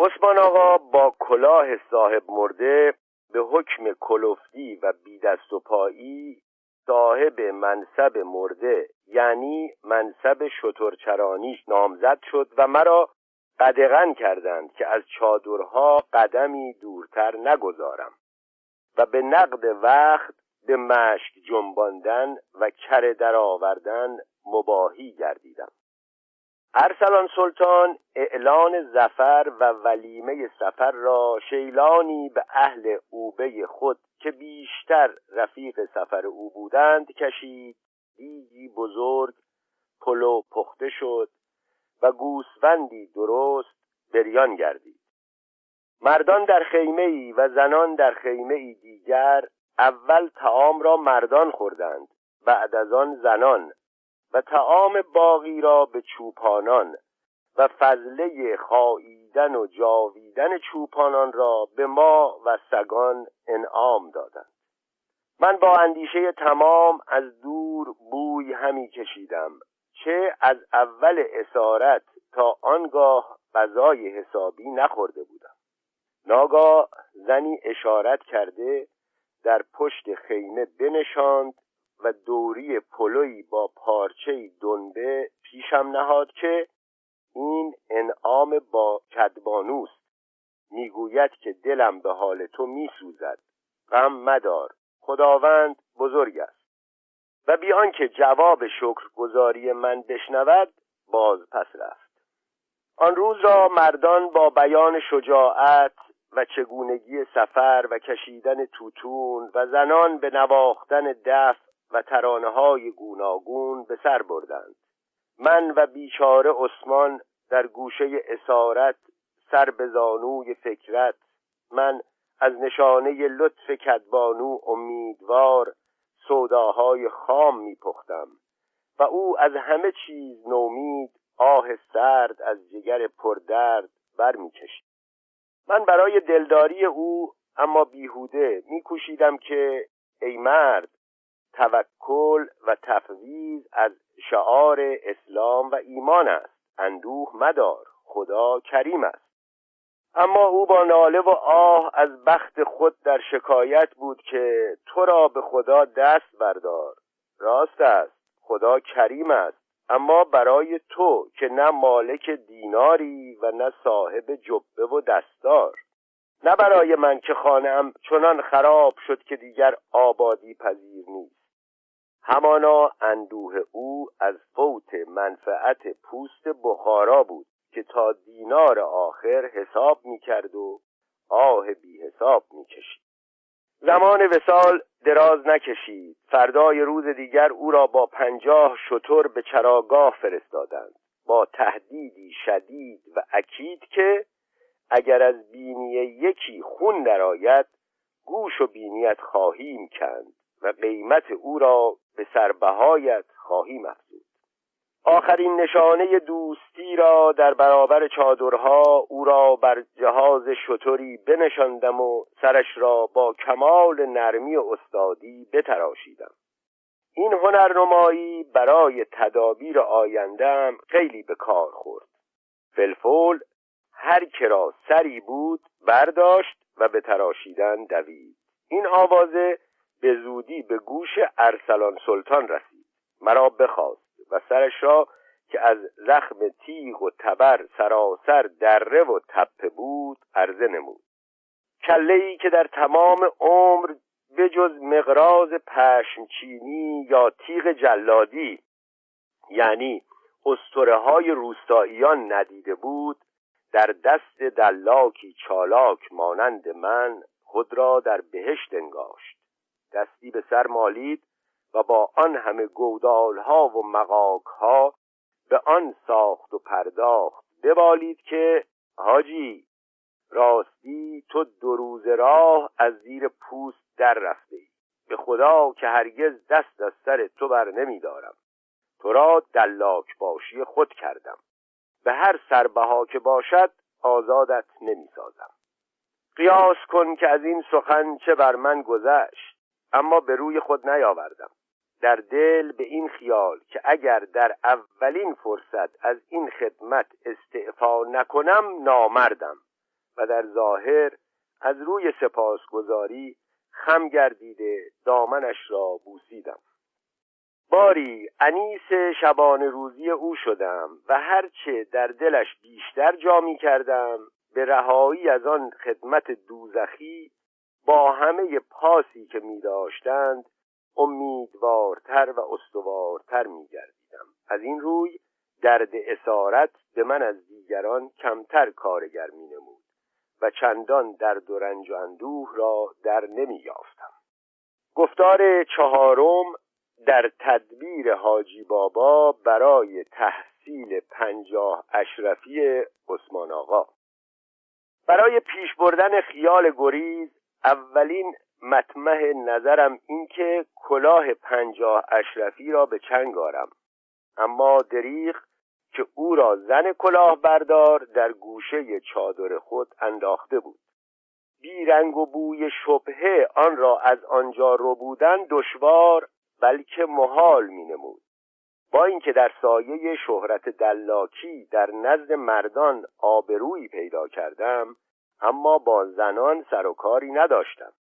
عثمان آقا با کلاه صاحب مرده به حکم کلفتی و بیدست و پایی صاحب منصب مرده یعنی منصب شترچرانیش نامزد شد و مرا قدغن کردند که از چادرها قدمی دورتر نگذارم و به نقد وقت به مشک جنباندن و کره در آوردن مباهی گردیدم. ارسلان سلطان اعلان زفر و ولیمه سفر را شیلانی به اهل اوبه خود که بیشتر رفیق سفر او بودند کشید. دیگی بزرگ پلو پخته شد و گوسفندی درست بریان گردید. مردان در خیمه ای و زنان در خیمه ای دیگر اول تعام را مردان خوردند بعد از آن زنان. و تعام باقی را به چوپانان و فضله خاییدن و جاویدن چوپانان را به ما و سگان انعام دادند. من با اندیشه تمام از دور بوی همی کشیدم چه از اول اسارت تا آنگاه غذای حسابی نخورده بودم. ناگاه زنی اشارت کرده در پشت خیمه بنشاند و دوری پلوی با پارچه دنبه پیشم نهاد که این انعام با کدبانوست. می‌گوید که دلم به حال تو میسوزد. غم مدار. خداوند بزرگ است. و بیان که جواب شکرگزاری من بشنود باز پس رفت. آن روز را مردان با بیان شجاعت و چگونگی سفر و کشیدن توتون و زنان به نواختن دف و ترانه های گوناگون به سر بردند. من و بیچاره عثمان در گوشه اسارت سر به زانوی فکرت من از نشانه لطف کدبانو امیدوار سوداهای خام میپختم و او از همه چیز نومید آه سرد از جگر پردرد برمیکشید. من برای دلداری او اما بیهوده میکوشیدم که ای مرد توکل و تفویض از شعار اسلام و ایمان است. اندوه مدار خدا کریم است. اما او با ناله و آه از بخت خود در شکایت بود که تو را به خدا دست بردار. راست است خدا کریم است. اما برای تو که نه مالک دیناری و نه صاحب جبه و دستار. نه برای من که خانم چنان خراب شد که دیگر آبادی پذیر نیست. همانا اندوه او از فوت منفعت پوست بخارا بود که تا دینار آخر حساب می کرد و آه بی حساب می کشید زمان وسال دراز نکشید. فردای روز دیگر او را با پنجاه شطور به چراگاه فرستادند. با تهدیدی شدید و اکید که اگر از بینی یکی خون درآید گوش و بینیت خواهیم کند و قیمت او را به سربهایت خواهیم افزود آخرین نشانه دوستی را در برابر چادرها او را بر جهاز شطوری بنشاندم و سرش را با کمال نرمی و استادی بتراشیدم. این هنرنمایی برای تدابیر آیندهم خیلی به کار خورد. فلفول هر کرا سری بود برداشت و به تراشیدن دوید. این آوازه به زودی به گوش ارسلان سلطان رسید. مرا بخواست و سرش را که از زخم تیغ و تبر سراسر دره و تپه بود عرضه نمود. کله ای که در تمام عمر بجز مقراز پشمچینی یا تیغ جلادی یعنی اسطوره های روستاییان ندیده بود در دست دلاکی چالاک مانند من خود را در بهشت انگاشت. دستی به سر مالید و با آن همه گودال ها و مقاک ها به آن ساخت و پرداخت. ببالید که حاجی راستی تو دو روز راه از زیر پوست در رفته ای. به خدا که هرگز دست از سر تو بر نمیدارم تو را دلاک باشی خود کردم. به هر سربها که باشد آزادت نمی‌سازم قیاس کن که از این سخن چه بر من گذشت. اما به روی خود نیاوردم. در دل به این خیال که اگر در اولین فرصت از این خدمت استعفا نکنم نامردم و در ظاهر از روی سپاسگزاری خم گردیده دامنش را بوسیدم. باری انیس شبان روزی او شدم و هرچه در دلش بیشتر جا می کردم به رهایی از آن خدمت دوزخی با همه پاسی که می داشتند امیدوارتر و استوارتر می گردیدم. از این روی درد اسارت به من از دیگران کمتر کارگر می نمود و چندان درد و رنج و اندوه را در نمی یافتم. گفتار چهارم در تدبیر حاجی بابا برای تحصیل پنجاه اشرفی عثمان آقا. برای پیش بردن خیال گریز اولین مطمح نظرم این که کلاه پنجاه اشرفی را به چنگ آرم. اما دریغ که او را زن کلاه بردار در گوشه چادر خود انداخته بود. بیرنگ و بوی شبهه آن را از آنجا رو بودن دشوار بلکه محال می نمود. با اینکه در سایه شهرت دلاکی در نزد مردان آبرویی پیدا کردم اما با زنان سر و کاری نداشتم.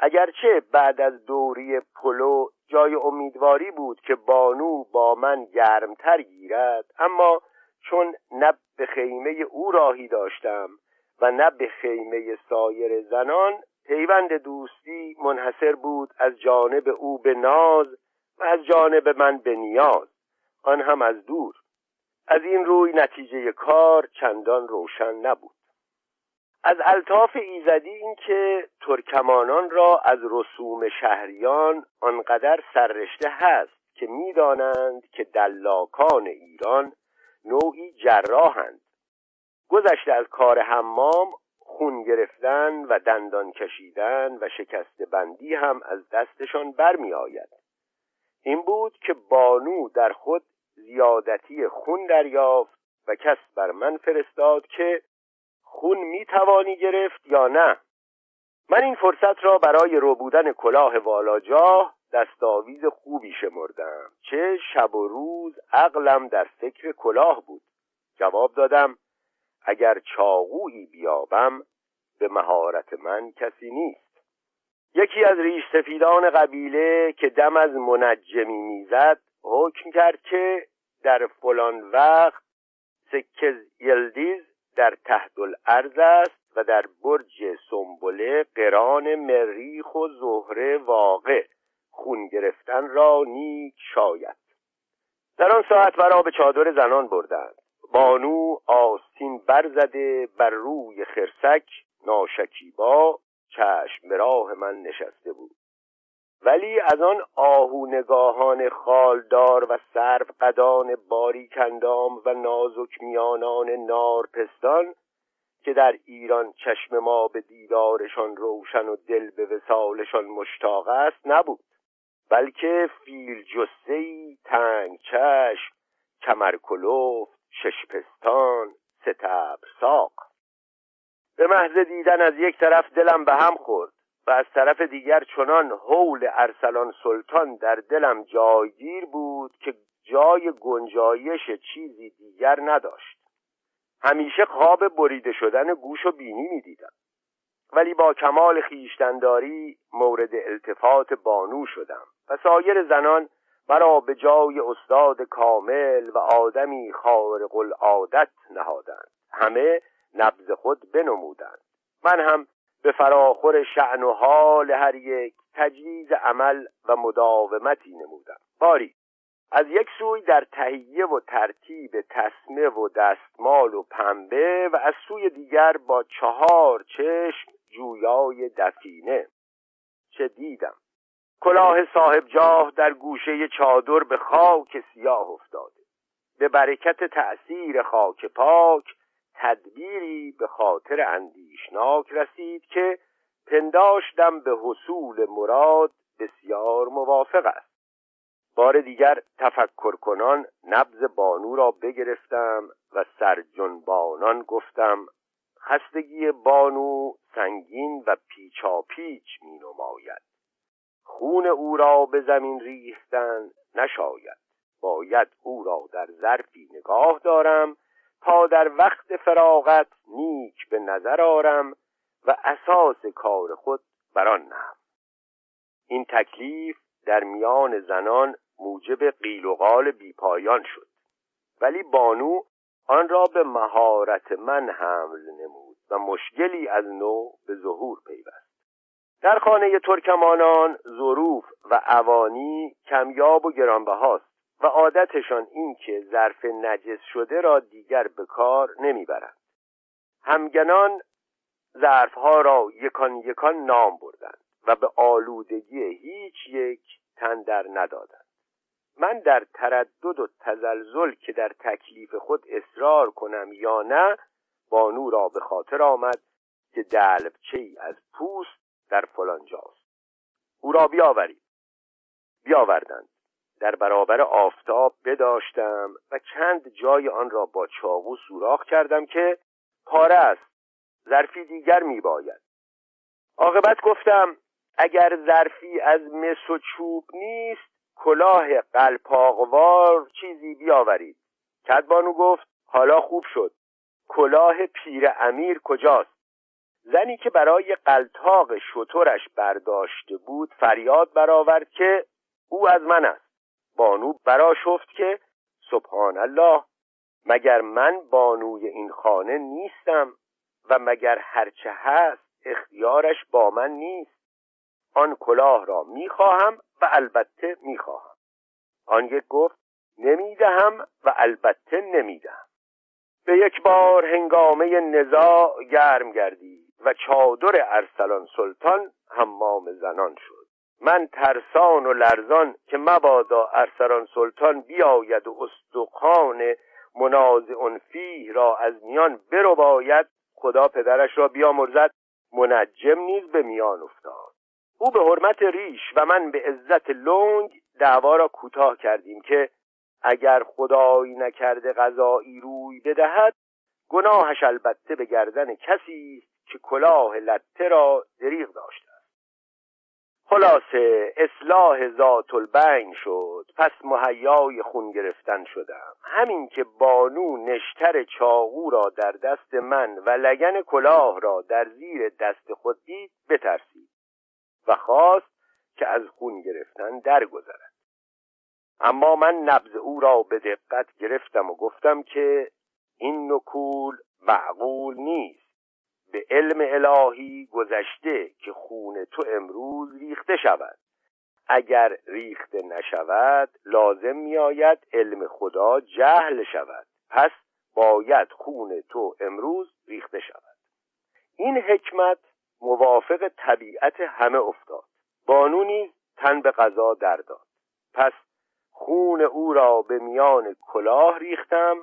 اگرچه بعد از دوری پلو جای امیدواری بود که بانو با من گرمتر گیرد اما چون نه به خیمه او راهی داشتم و نه به خیمه سایر زنان پیوند دوستی منحصر بود از جانب او به ناز و از جانب من به نیاز آن هم از دور. از این روی نتیجه کار چندان روشن نبود. از الطاف ایزدی اینکه ترکمانان را از رسوم شهریان آنقدر سررشته هست که می‌دانند که دلاکان ایران نوعی جراحند. گذشته از کار حمام خون گرفتن و دندان کشیدن و شکست بندی هم از دستشان برمی آید این بود که بانو در خود زیادتی خون دریافت و کس بر من فرستاد که خون می توانی گرفت یا نه. من این فرصت را برای روبودن کلاه والاجاه دستاویز خوبی شمردم. چه شب و روز عقلم در فکر کلاه بود. جواب دادم اگر چاقویی بیابم به مهارت من کسی نیست. یکی از ریش سفیدان قبیله که دم از منجمی می‌زد حکم کرد که در فلان وقت سکه یلدیز در تحت الارض است و در برج سنبله قران مریخ و زهره واقع. خون گرفتن را نیک شاید. در آن ساعت مرا به چادر زنان بردند. بانو آستین برزده بر روی خرسک ناشکیبا چشم راه من نشسته بود. ولی از آن آهونگاهان خالدار و سرف قدان باریکندام و نازک میانان نارپستان که در ایران چشم ما به دیدارشان روشن و دل به وسالشان مشتاق است نبود بلکه فیل جسهی تنگ چشم کمرکلوف ششپستان ستبر ساق به محض دیدن از یک طرف دلم به هم خورد. و از طرف دیگر چنان حول ارسلان سلطان در دلم جایگیر بود که جای گنجایش چیزی دیگر نداشت. همیشه خواب بریده شدن گوش و بینی می‌دیدم. ولی با کمال خیشتنداری مورد التفات بانو شدم و سایر زنان مرا به جای استاد کامل و آدمی خارق العادت نهادند. همه نبز خود بنمودند. من هم به فراخور شعن و حال هر یک تجویز عمل و مداومتی نمودم. باری از یک سوی در تهیه و ترتیب تسمه و دستمال و پنبه و از سوی دیگر با چهار چشم جویای دفینه. چه دیدم؟ کلاه صاحب جاه در گوشه چادر به خاک سیاه افتاده. به برکت تأثیر خاک پاک تدبیری به خاطر اندیشناک رسید که پنداشتم به حصول مراد بسیار موافق است. بار دیگر تفکر کنان نبز بانو را بگرفتم و سرجنبانان گفتم خستگی بانو سنگین و پیچا پیچ می نماید. خون او را به زمین ریختن نشاید. باید او را در ظرفی نگاه دارم تا در وقت فراغت نیک به نظر آرم و اساس کار خود بران نهم. این تکلیف در میان زنان موجب قیل و قال بیپایان شد. ولی بانو آن را به مهارت من حمل نمود و مشکلی از نو به ظهور پیوست. در خانه ترکمانان ظروف و عوانی کمیاب و گرانبهاست. و عادتشان این که ظرف نجس شده را دیگر به کار نمی‌برند. همگنان ظرفها را یکان یکان نام بردند و به آلودگی هیچ یک تن در ندادند. من در تردد و تزلزل که در تکلیف خود اصرار کنم یا نه بانو را به خاطر آمد که دلبچه ای از پوست در فلانجاست. او را بیاورید. بیاوردند. در برابر آفتاب بداشتم و چند جای آن را با چاقو سوراخ کردم که پاره است ظرفی دیگر می باید عاقبت گفتم اگر ظرفی از مس و چوب نیست کلاه قلپاقوار چیزی بیاورید. کدبانو گفت حالا خوب شد. کلاه پیر امیر کجاست؟ زنی که برای قلتاق شطورش برداشته بود فریاد برآورد که او از من است. بانو برا شفت که سبحان الله مگر من بانوی این خانه نیستم و مگر هرچه هست اختیارش با من نیست؟ آن کلاه را می‌خواهم و البته می‌خواهم. آن یک گفت نمی‌دهم و البته نمی‌دهم. به یک بار هنگامه نزاع گرم گردید و چادر ارسلان سلطان حمام زنان شد. من ترسان و لرزان که مبادا ارسلان سلطان بیاید و استخوان منازع فیه را از میان برو باید خدا پدرش را بیامرزد منجم نیز به میان افتاد. او به حرمت ریش و من به عزت لنگ دعوا را کوتاه کردیم که اگر خدایی نکرده غذایی روی بدهد گناهش البته به گردن کسی که کلاه لته را دریغ داشته خلاصه اصلاح ذات البین شد. پس مهیای خون گرفتن شدم. همین که بانو نشتر چاقو را در دست من و لگن کلاه را در زیر دست خود دید بترسید و خواست که از خون گرفتن درگذرد. اما من نبز او را به دقت گرفتم و گفتم که این نکول معقول نیست. به علم الهی گذشته که خون تو امروز ریخته شود. اگر ریخته نشود لازم میآید علم خدا جهل شود. پس باید خون تو امروز ریخته شود. این حکمت موافق طبیعت همه افتاد. بانو تن به قضا در داد. پس خون او را به میان کلاه ریختم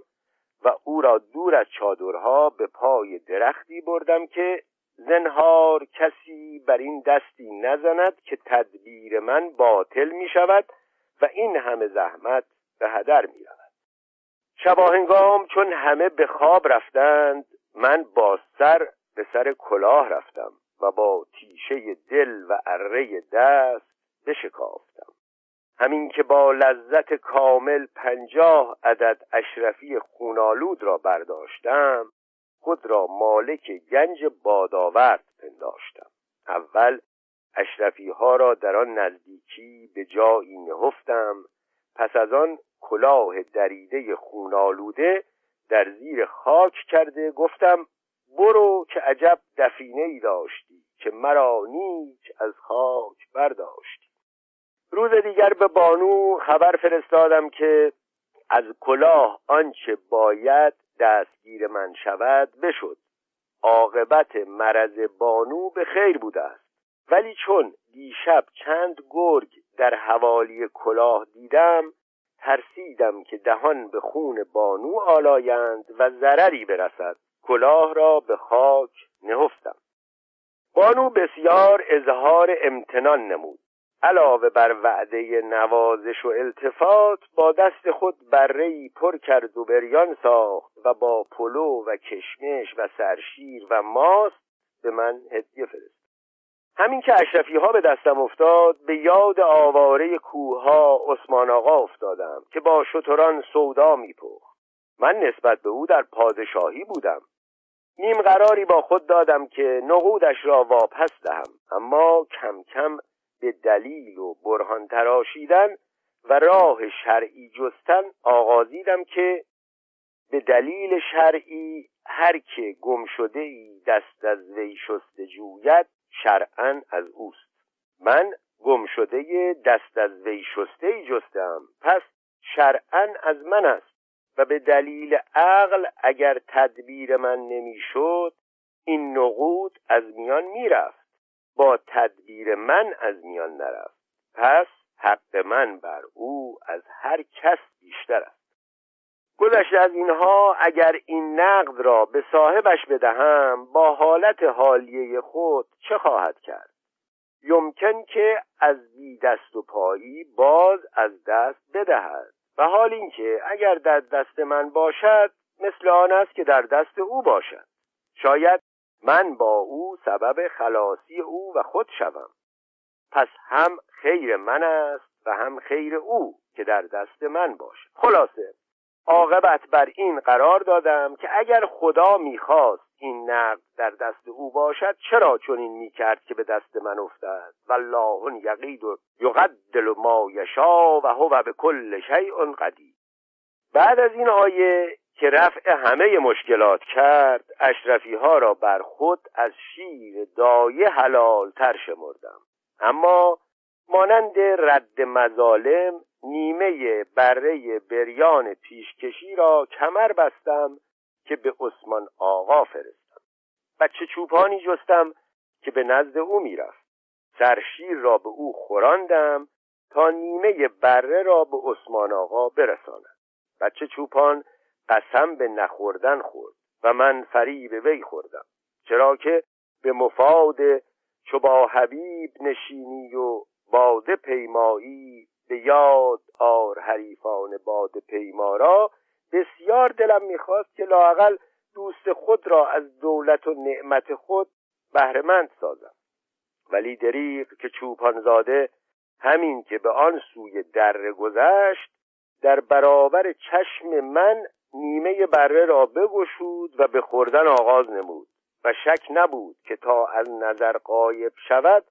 و او را دور از چادرها به پای درختی بردم که زنهار کسی بر این دستی نزند که تدبیر من باطل می شود و این همه زحمت به هدر می رود. شباهنگام چون همه به خواب رفتند من با سر به سر کلاه رفتم و با تیشه دل و اره دست بشکافتم. همین که با لذت کامل پنجاه عدد اشرفی خونالود را برداشتم خود را مالک گنج باداورد پنداشتم. اول اشرفی ها را در آن نزدیکی به جایی نهفتم پس از آن کلاه دریده خونالوده در زیر خاک کرده گفتم برو که عجب دفینه ای داشتی که مرا نیک از خاک برداشتی. روز دیگر به بانو خبر فرستادم که از کلاه آنچه باید دستگیر من شود بشد. عاقبت مرض بانو به خیر بوده است. ولی چون دیشب چند گرگ در حوالی کلاه دیدم ترسیدم که دهان به خون بانو آلایند و ضرری برسد. کلاه را به خاک نهفتم. بانو بسیار اظهار امتنان نمود. علاوه بر وعده نوازش و التفات با دست خود بره‌ای پر کرد و بریان ساخت و با پلو و کشمش و سرشیر و ماست به من هدیه فرست همین که اشرفی ها به دستم افتاد به یاد آواره کوه ها عثمان آقا افتادم که با شتران سودا میپخت. من نسبت به او در پادشاهی بودم. نیم قراری با خود دادم که نقودش را واپس دهم اما کم کم به دلیل و برهان تراشیدن و راه شرعی جستن آغازیدم که به دلیل شرعی هر که گم شده ای دست از وی شسته جوید شرعا از اوست. من گم شده دست از وی شسته ای جستم پس شرعا از من است و به دلیل عقل اگر تدبیر من نمی‌شد این نقود از میان می‌رفت. با تدبیر من از میان نرفت. پس حق من بر او از هر کس بیشتر است. گذشته از اینها اگر این نقد را به صاحبش بدهم با حالت حالیه خود چه خواهد کرد؟ یمکن که از بی دست و پایی باز از دست بدهد. و حال اینکه اگر در دست من باشد مثل آن است که در دست او باشد. شاید من با او سبب خلاصی او و خود شوم. پس هم خیر من است و هم خیر او که در دست من باشد. خلاصه عاقبت بر این قرار دادم که اگر خدا می‌خواست این نقد در دست او باشد چرا چنین می‌کرد که به دست من افتد؟ والله یقید و یقدل ما یشا و هو به کل شیء قدیر. بعد از این آیه که رفع همه مشکلات کرد اشرفی ها را بر خود از شیر دایه حلال تر شمردم. اما مانند رد مظالم نیمه بره بریان پیشکشی را کمر بستم که به عثمان آقا فرستم. بچه چوپانی جستم که به نزد او می‌رفت. سرشیر را به او خوراندم تا نیمه بره را به عثمان آقا برساند. بچه چوپان قسم به نخوردن خورد و من فریب وی خوردم چرا که به مفاد چو با حبیب نشینی و باده پیمایی به یاد آر حریفان باد پیمارا. بسیار دلم می‌خواست که لاقل دوست خود را از دولت و نعمت خود بهرهمند سازم. ولی دریغ که چوپانزاده همین که به آن سوی دره گذشت در برابر چشم من نیمه بره را بگشود و به خوردن آغاز نمود و شک نبود که تا از نظر قایب شود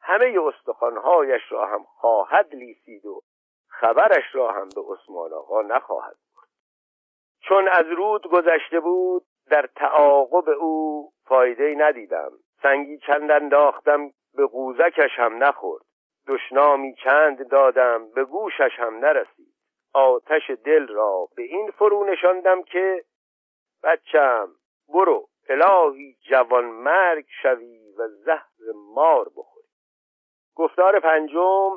همه استخوانهایش را هم خواهد لیسید و خبرش را هم به عثمان آقا نخواهد برد. چون از رود گذشته بود در تعاقب او فایده ندیدم. سنگی چند انداختم به قوزکش هم نخورد. دشنامی چند دادم به گوشش هم نرسید. آتش دل را به این فرو نشاندم که بچم برو الهی جوان مرگ شوی و زهر مار بخور گفتار پنجم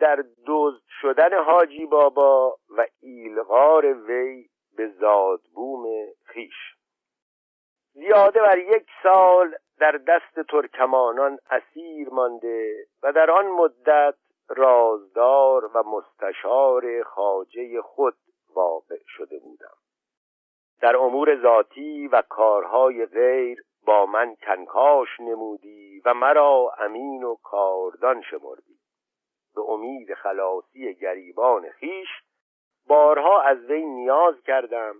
در دزد شدن حاجی بابا و ایلغار وی به زادبوم خیش زیاده بر یک سال در دست ترکمانان اسیر مانده و در آن مدت رازدار و مستشار خاجه خود واقع شده بودم. در امور ذاتی و کارهای غیر با من کنکاش نمودی و مرا امین و کاردان شمردی. به امید خلاصی گریبان خیش بارها از وی نیاز کردم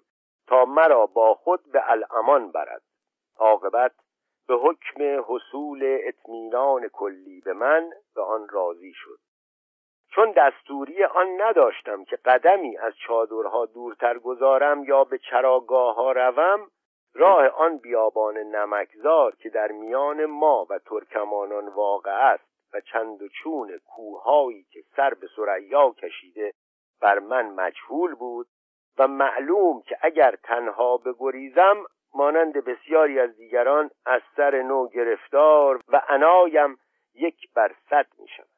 تا مرا با خود به الامان برد. عاقبت به حکم حصول اطمینان کلی به من به آن راضی شد. چون دستوری آن نداشتم که قدمی از چادرها دورتر گذارم یا به چراگاه ها روم راه آن بیابان نمکزار که در میان ما و ترکمانان واقع است و چند و چون کوههایی که سر به سریا کشیده بر من مجهول بود و معلوم که اگر تنها بگریزم مانند بسیاری از دیگران از سر نو گرفتار و عنایم یک بر صد می شود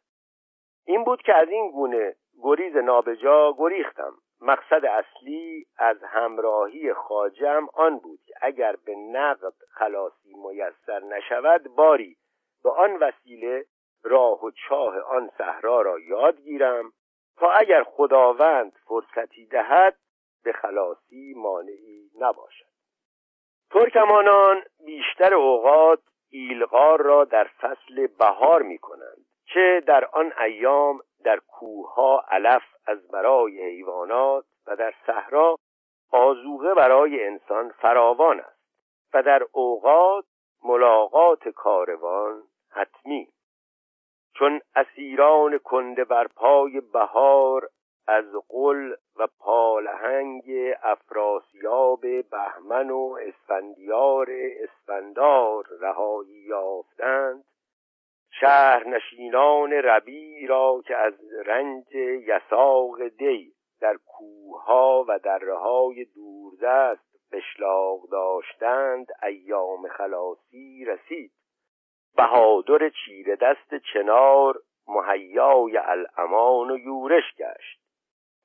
این بود که از این گونه گریز نابجا گریختم. مقصد اصلی از همراهی خاجم آن بود که اگر به نقد خلاصی میسر نشود باری به آن وسیله راه و چاه آن صحرا را یاد گیرم تا اگر خداوند فرصتی دهد به خلاصی مانعی نباشد. ترکمانان بیشتر اوقات ایلغار را در فصل بهار می کنند چه در آن ایام در کوهها علف از برای حیوانات و در صحرا آزوغه برای انسان فراوان است و در اوقات ملاقات کاروان حتمی. چون اسیران کنده بر پای بهار از قل و پالهنگ افراسیاب بهمن و اسفندیار اسفندار رهایی یافتند شهر نشینان ربی را که از رنج یساق دی در کوهها و درهای دوردست بشلاق داشتند ایام خلاصی رسید. بهادر چیره دست چنار مهیای الامان و یورش گشت.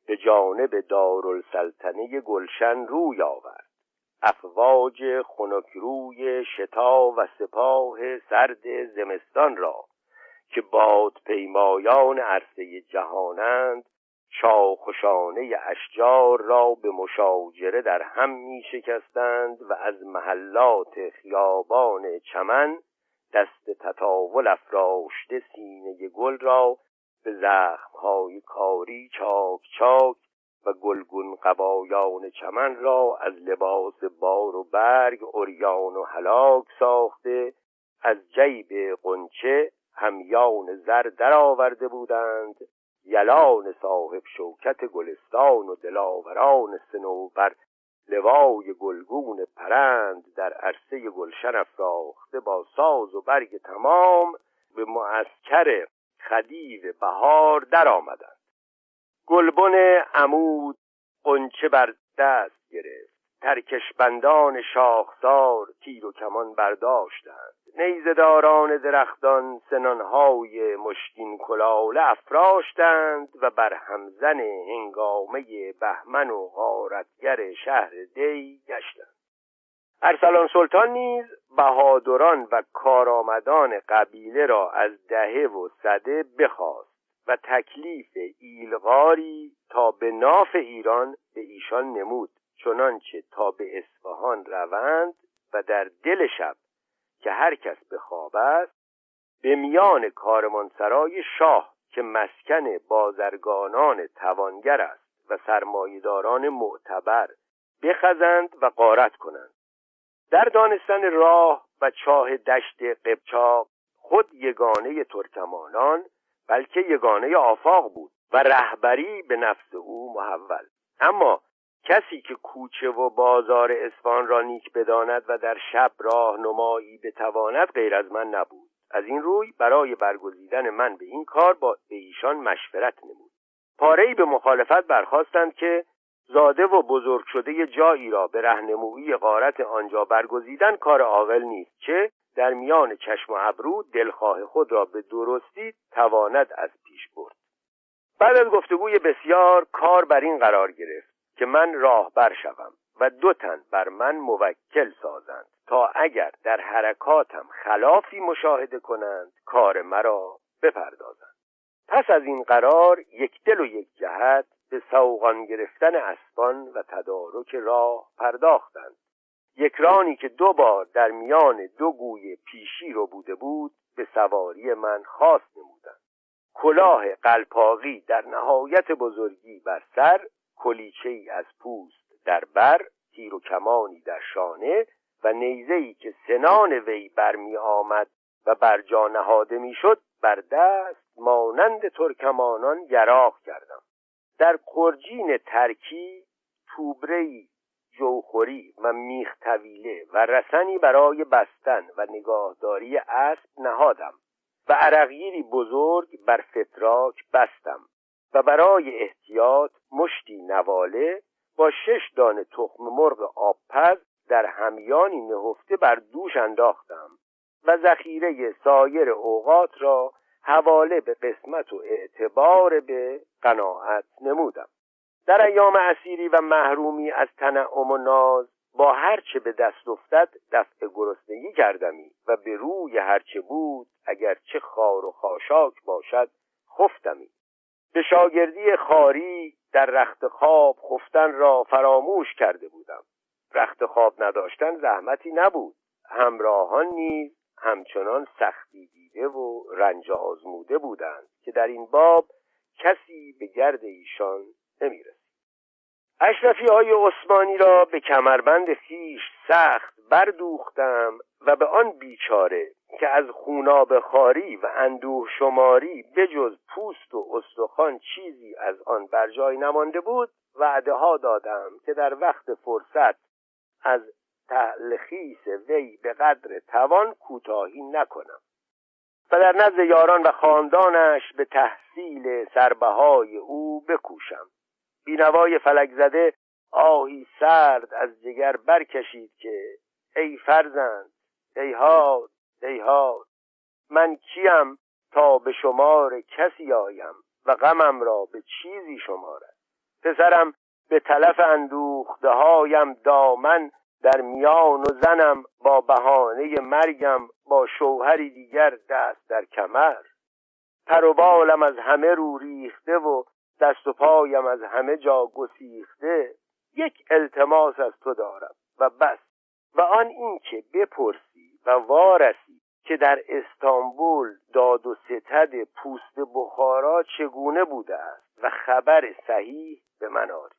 به جانب دارالسلطنه گلشن روی آورد. افواج خنکروی شتا و سپاه سرد زمستان را که باد پیمایان عرصه جهانند شاخشانه اشجار را به مشاجره در هم می شکستند و از محلات خیابان چمن دست تطاول افراشته سینه گل را به زخمهای کاری چاک چاک و گلگون قبایان چمن را از لباس بار و برگ اوریان و هلاک ساخته. از جیب قنچه همیان زر درآورده بودند. یلان صاحب شوکت گلستان و دلاوران سنوبر لوای گلگون پرند در عرصه گلشن افراخته با ساز و برگ تمام به معسکر خدیو بهار در آمدند گلبن عمود قنچه بر دست گرفت. ترکشبندان شاخسار تیر و کمان برداشتند. نیزداران درختان سنانهای مشکین کلاله افراشتند و بر همزن هنگامه بهمن و غارتگر شهر دی گشتند. ارسلان سلطان نیز بهادران و کارآمدان قبیله را از دهه و صده بخواست. و تکلیف ایلغاری تا به ناف ایران به ایشان نمود چنانچه تا به اصفهان روند و در دل شب که هر کس به خواب است به میان کارمانسرای شاه که مسکن بازرگانان توانگر است و سرمایداران معتبر بخزند و قارت کنند. در دانستن راه و چاه دشت قبچاق خود یگانه ترکمانان بلکه یگانه آفاق بود و رهبری به نفس او محول. اما کسی که کوچه و بازار اسفان را نیک بداند و در شب راهنمایی بتواند غیر از من نبود. از این روی برای برگزیدن من به این کار با به ایشان مشورت نمود. پاره به مخالفت برخواستند که زاده و بزرگ شده جایی را به رهنمویی غارت آنجا برگزیدن کار عاقل نیست چه در میان چشم و ابرو دلخواه خود را به درستی تواند از پیش برد. بعد از گفتگوی بسیار کار بر این قرار گرفت که من راهبر شوم و دو تن بر من موکل سازند تا اگر در حرکاتم خلافی مشاهده کنند کار مرا بپردازند. پس از این قرار یک دل و یک جهت به سوغان گرفتن اسبان و تدارک راه پرداختند. یک رانی که دو بار در میان دو گوی پیشی رو بوده بود به سواری من خاص نمودند کلاه قلپاقی در نهایت بزرگی بر سر کلیچه ای از پوست در بر تیر و کمانی در شانه و نیزه ای که سنان وی برمی آمد و بر جا نهاده می‌شد بر دست مانند ترکمانان یراق کردم. در کرجین ترکی توبری جوخوری و میخ طویله و رسنی برای بستن و نگاهداری اسب نهادم و عرقگیری بزرگ بر فتراک بستم و برای احتیاط مشتی نواله با شش دانه تخم مرغ آبپز در همیانی نهفته بر دوش انداختم و ذخیره سایر اوقات را حواله به قسمت و اعتبار به قناعت نمودم. در ایام اسیری و محرومی از تنعم و ناز با هرچه به دست افتد دفع گرسنگی کردمی و به روی هرچه بود اگر چه خار و خاشاک باشد خفتمی. به شاگردی خاری در رخت خواب خفتن را فراموش کرده بودم. رخت خواب نداشتن زحمتی نبود. همراهان نیز همچنان سختی دیده و رنج آزموده بودند که در این باب کسی به گرد ایشان نمی‌رسید اشرفی های عثمانی را به کمربند خیش سخت بردوختم و به آن بیچاره که از خوناب خاری و اندوه شماری بجز پوست و استخوان چیزی از آن بر جای نمانده بود وعده ها دادم که در وقت فرصت از تلخیص وی به قدر توان کوتاهی نکنم. و در نزد یاران و خاندانش به تحصیل سربهای او بکوشم. بینوای فلک زده آهی سرد از جگر برکشید که ای فرزند ای هاد ای هاد من کیم تا به شمار کسی آیم و غمم را به چیزی شمارد؟ پسرم به تلف اندوخته هایم دامن در میان و زنم با بهانه مرگم با شوهری دیگر دست در کمر. پر و بالم از همه رو ریخته و دست و پایم از همه جا گسیخته یک التماس از تو دارم. و بس. و آن این که بپرسی و وارسی که در استانبول داد و ستد پوست بخارا چگونه بوده است و خبر صحیح به من آری.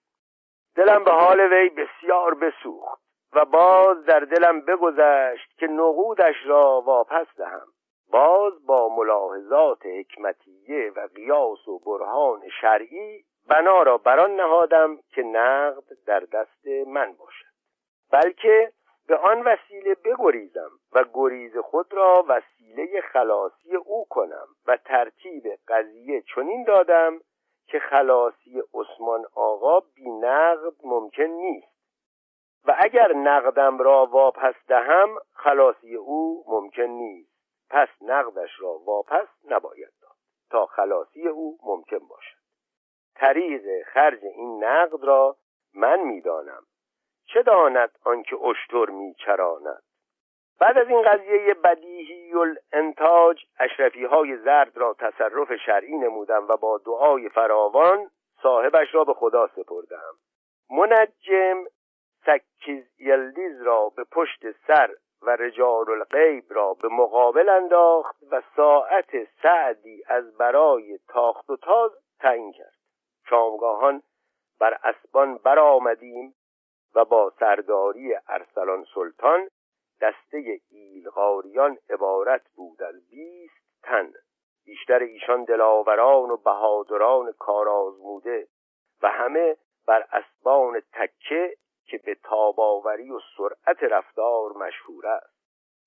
دلم به حال وی بسیار بسوخت و باز در دلم بگذشت که نقودش را واپس دهم. باز با ملاحظات حکمتیه و قیاس و برهان شرعی بنا را بران نهادم که نقد در دست من باشد. بلکه به آن وسیله بگریزم و گریز خود را وسیله خلاصی او کنم و ترتیب قضیه چنین دادم که خلاصی عثمان آقا بی نقد ممکن نیست و اگر نقدم را واپس دهم خلاصی او ممکن نیست. پس نقدش را واپس نباید داد تا خلاصی او ممکن باشد. طریق خرج این نقد را من می‌دانم. چه داند آنکه اشتر میچراند؟ بعد از این قضیه بدیهی الانتاج اشرفی های زرد را تصرف شرعی نمودم و با دعای فراوان صاحبش را به خدا سپردم. منجم سکیز یلدیز را به پشت سر و رجال الغیب را به مقابل انداخت و ساعت سعدی از برای تاخت و تاز تعیین کرد. شامگاهان بر اسبان برآمدیم و با سرداری ارسلان سلطان دسته ایلغاریان عبارت بود از بیست تن. بیشتر ایشان دلاوران و بهادران کارآزموده و همه بر اسبان تکه که به تاباوری و سرعت رفتار مشهور است.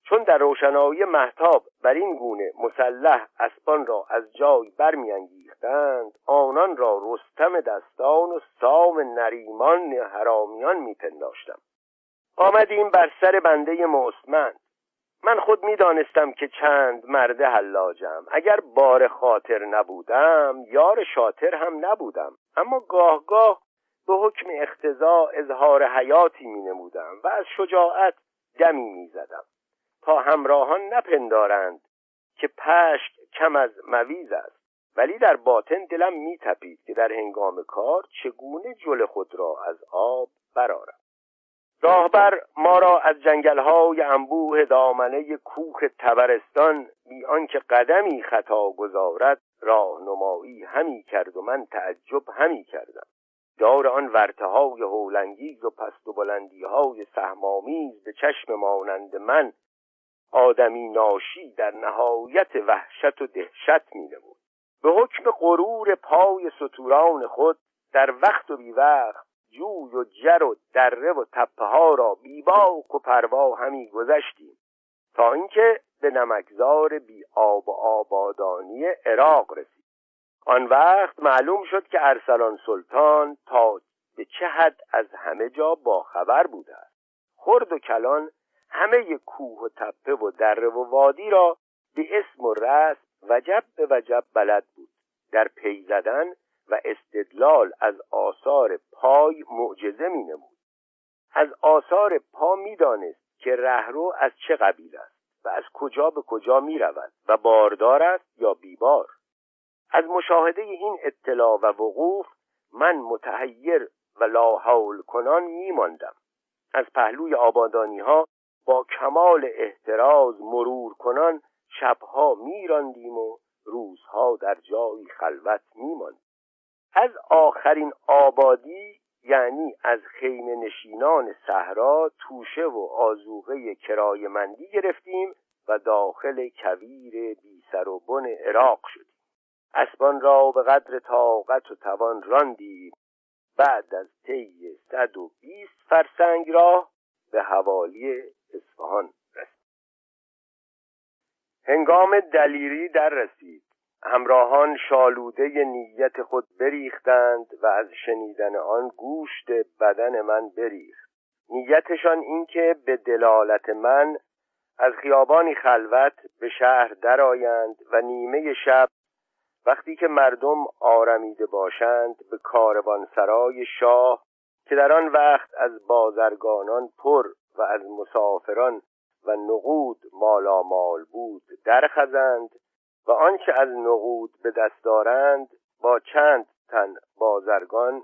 چون در روشنایی محتاب بر این گونه مسلح اسبان را از جای برمیانگیختند آنان را رستم دستان و سام نریمان حرامیان میپنداشتم. آمدیم بر سر بنده مستمند. من خود می‌دانستم که چند مرد حلاجم. اگر بار خاطر نبودم یار شاطر هم نبودم. اما گاه گاه حکم اختزا اظهار حیاتی می نمودم و از شجاعت دمی می زدم. تا همراهان نپندارند که پشت کم از مویز است. ولی در باطن دلم می تپید که در هنگام کار چگونه جل خود را از آب برارم راهبر ما را از جنگلهای انبوه دامنه کوه تبرستان بی آنکه قدمی خطا گذارد راهنمایی همی کرد و من تعجب همی کردم. دار آن ورته های هولنگیز و پست و بلندی های سهمامیز به چشم مانند من آدمی ناشی در نهایت وحشت و دهشت می نمود به حکم غرور پای سطوران خود در وقت و بی وقت جوی و جر و دره و تپه ها را بیباک و پروا همی گذشتیم تا اینکه به نمکزار بی آب و آبادانی عراق رسید آن وقت معلوم شد که ارسلان سلطان تا به چه حد از همه جا باخبر بوده است. خرد و کلان همه کوه و تپه و دره و وادی را به اسم و رسم وجب به وجب بلد بود. در پی زدن و استدلال از آثار پای معجزه می نمود. از آثار پا می دانست که رهرو از چه قبیل است و از کجا به کجا می رود و باردار است یا بیبار. از مشاهده این اطلاع و وقوف من متحیر و لاحول کنان میماندم. از پهلوی آبادانی ها با کمال احتراز مرور کنان شبها میراندیم و روزها در جایی خلوت میماندیم از آخرین آبادی یعنی از خیمه نشینان صحرا توشه و آزوغه کرایمندی گرفتیم و داخل کویر بی سر و بن عراق شدیم. اسبان را به قدر طاقت و توان راندیم بعد از طی صد و بیست فرسنگ راه به حوالی اصفهان رسید. هنگام دلیری در رسید همراهان شالوده نیت خود بریختند و از شنیدن آن گوشت بدن من بریخت. نیتشان اینکه به دلالت من از خیابانی خلوت به شهر درآیند و نیمه شب وقتی که مردم آرمیده باشند به کاروانسرای شاه که در آن وقت از بازرگانان پر و از مسافران و نقود مالامال بود درخزند و آنچه از نقود به دست دارند با چند تن بازرگان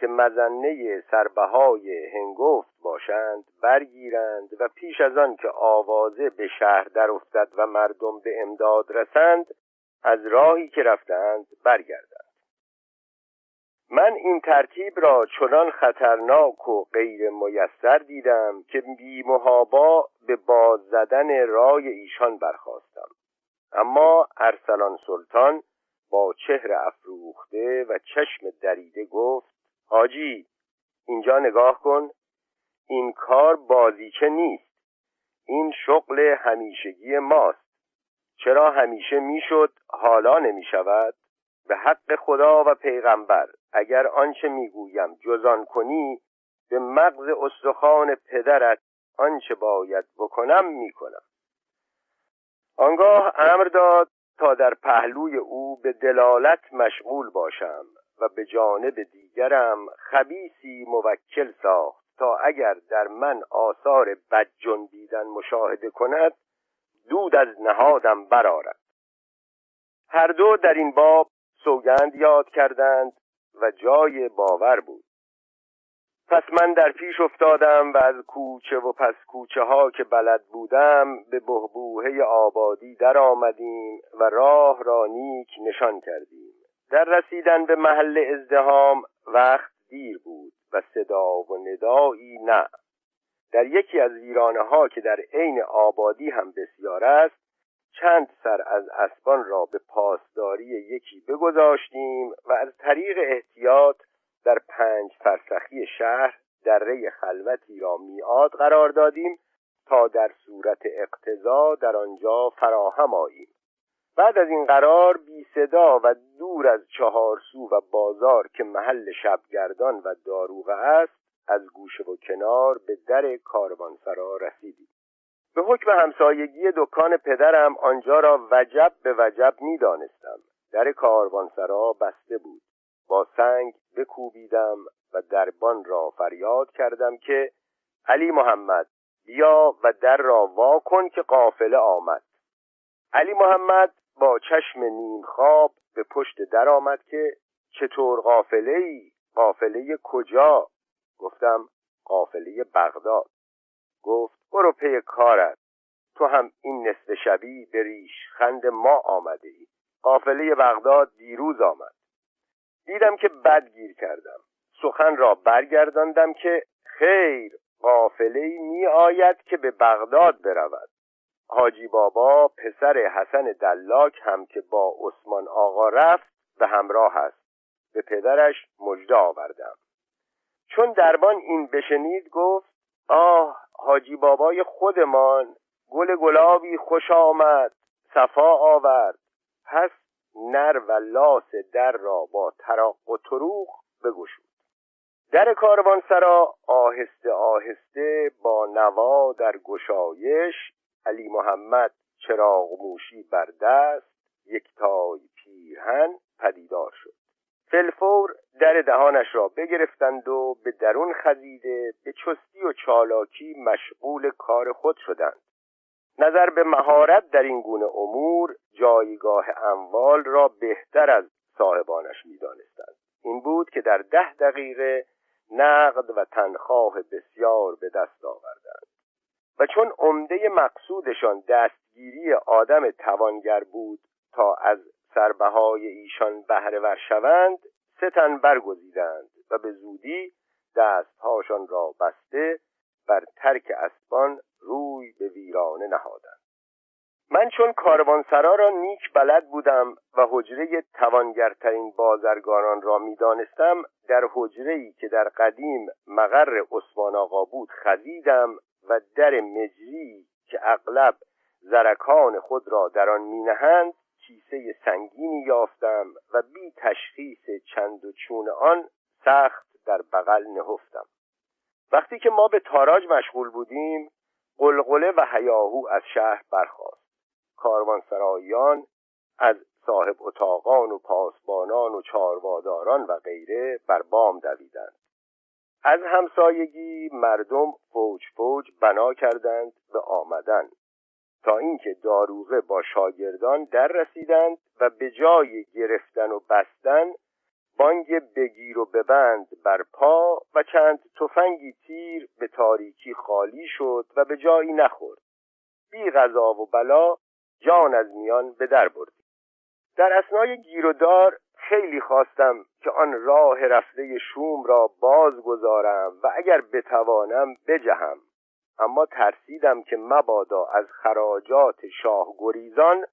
که مزنه سربهای هنگفت باشند برگیرند و پیش از آن که آوازه به شهر در افتد و مردم به امداد رسند از راهی که رفتند برگردند. من این ترتیب را چنان خطرناک و غیر میسر دیدم که بی محابا به باز زدن رای ایشان برخواستم اما ارسلان سلطان با چهر افروخته و چشم دریده گفت حاجی اینجا نگاه کن. این کار بازیچه نیست. این شغل همیشگی ماست. چرا همیشه می‌شد حالا نمی شود به حق خدا و پیغمبر اگر آنچه می‌گویم جزان کنی به مغز استخوان پدرت آنچه باید بکنم می‌کنم. آنگاه امر داد تا در پهلوی او به دلالت مشغول باشم و به جانب دیگرم خبیسی موکل ساخت تا اگر در من آثار بدجنبیدن مشاهده کند دود از نهادم برارد هر دو در این باب سوگند یاد کردند و جای باور بود. پس من در پیش افتادم و از کوچه و پس کوچه ها که بلد بودم به بهبوهه آبادی در آمدیم و راه را نیک نشان کردیم. در رسیدن به محل ازدهام وقت دیر بود و صدا و ندایی نه. در یکی از ویرانه ها که در عین آبادی هم بسیار است چند سر از اسبان را به پاسداری یکی بگذاشتیم و از طریق احتیاط در پنج فرسخی شهر دره خلوتی را میعاد قرار دادیم تا در صورت اقتضا در آنجا فراهم آییم. بعد از این قرار بی صدا و دور از چهار سو و بازار که محل شبگردان و داروغه است از گوشه و کنار به در کاروانسرا رسیدیم. به حکم همسایگی دکان پدرم آنجا را وجب به وجب می دانستم در کاروانسرا بسته بود. با سنگ بکوبیدم و دربان را فریاد کردم که علی محمد بیا و در را وا کن که قافله آمد. علی محمد با چشم نیم خواب به پشت در آمد که چطور قافله ای قافله کجا؟ گفتم قافله بغداد. گفت برو پی کارت. تو هم این نصف شبی به ریش خند ما آمده ای قافله بغداد دیروز آمد. دیدم که بد گیر کردم. سخن را برگرداندم که خیر قافله می آید که به بغداد برود. حاجی بابا پسر حسن دلاک هم که با عثمان آقا رفت به همراه است. به پدرش مژده آوردم. چون دربان این بشنید گفت آه حاجی بابای خودمان گل گلابی خوش آمد صفا آورد. پس نر و لاس در را با تراق و تروخ بگشود. در کاروان سرا آهسته آهسته با نوا در گشایش علی محمد چراغ موشی بر دست یک تای پیرهن پدیدار شد. فلفور در دهانش را بگرفتند و به درون خزیده به چستی و چالاکی مشغول کار خود شدند. نظر به مهارت در این گونه امور جایگاه اموال را بهتر از صاحبانش می‌دانستند. این بود که در ده دقیقه نقد و تنخواه بسیار به دست آوردند. و چون عمده مقصودشان دستگیری آدم توانگر بود تا از سربهای ایشان بهره ور شوند سه تن برگزیدند و به زودی دستهاشان را بسته بر ترک اسبان روی به ویرانه نهادند. من چون کاروانسرا را نیک بلد بودم و حجره توانگرترین بازرگانان را می‌دانستم در حجره ای که در قدیم مقر عثمان آقا بود خزیدم و در مجری که اغلب زرکان خود را در آن مینهند کیسه سنگینی یافتم و بی تشخیص چند و چون آن سخت در بغل نهفتم. وقتی که ما به تاراج مشغول بودیم قلقله و هیاهو از شهر برخاست. کاروانسرایان از صاحب اتاقان و پاسبانان و چارواداران و غیره بر بام دویدند. از همسایگی مردم فوج فوج بنا کردند به آمدن. تا اینکه داروغه با شاگردان در رسیدند و به جای گرفتن و بستن بانگ بگیر و ببند بر پا و چند تفنگی تیر به تاریکی خالی شد و به جایی نخورد. بی غذا و بلا جان از میان به در بردیم در اسنای گیر و دار خیلی خواستم که آن راه رفته شوم را باز گذارم و اگر بتوانم بجهم. اما ترسیدم که مبادا از خراجات شاه گریزان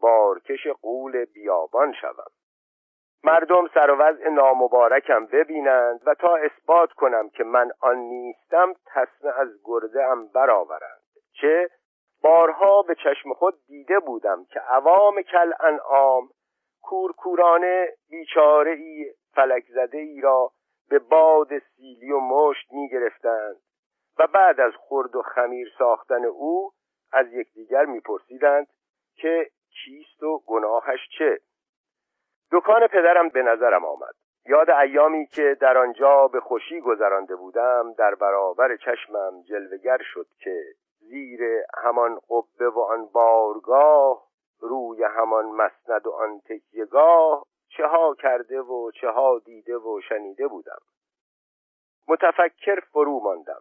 بارکش قول بیابان شوم. مردم سر و نامبارکم ببینند و تا اثبات کنم که من آن نیستم تصمه از گرده ام برآورند. چه؟ بارها به چشم خود دیده بودم که عوام کل انعام کورکورانه بیچاره ای فلک زده ای را به باد سیلی و مشت می گرفتند و بعد از خرد و خمیر ساختن او از یکدیگر میپرسیدند که کیست و گناهش چه. دکان پدرم به نظرم آمد. یاد ایامی که در آنجا به خوشی گذرانده بودم در برابر چشمم جلوگر شد که زیر همان قبه و آن بارگاه روی همان مسند و آن تکیهگاه چه ها کرده و چه ها دیده و شنیده بودم. متفکر فرو ماندم.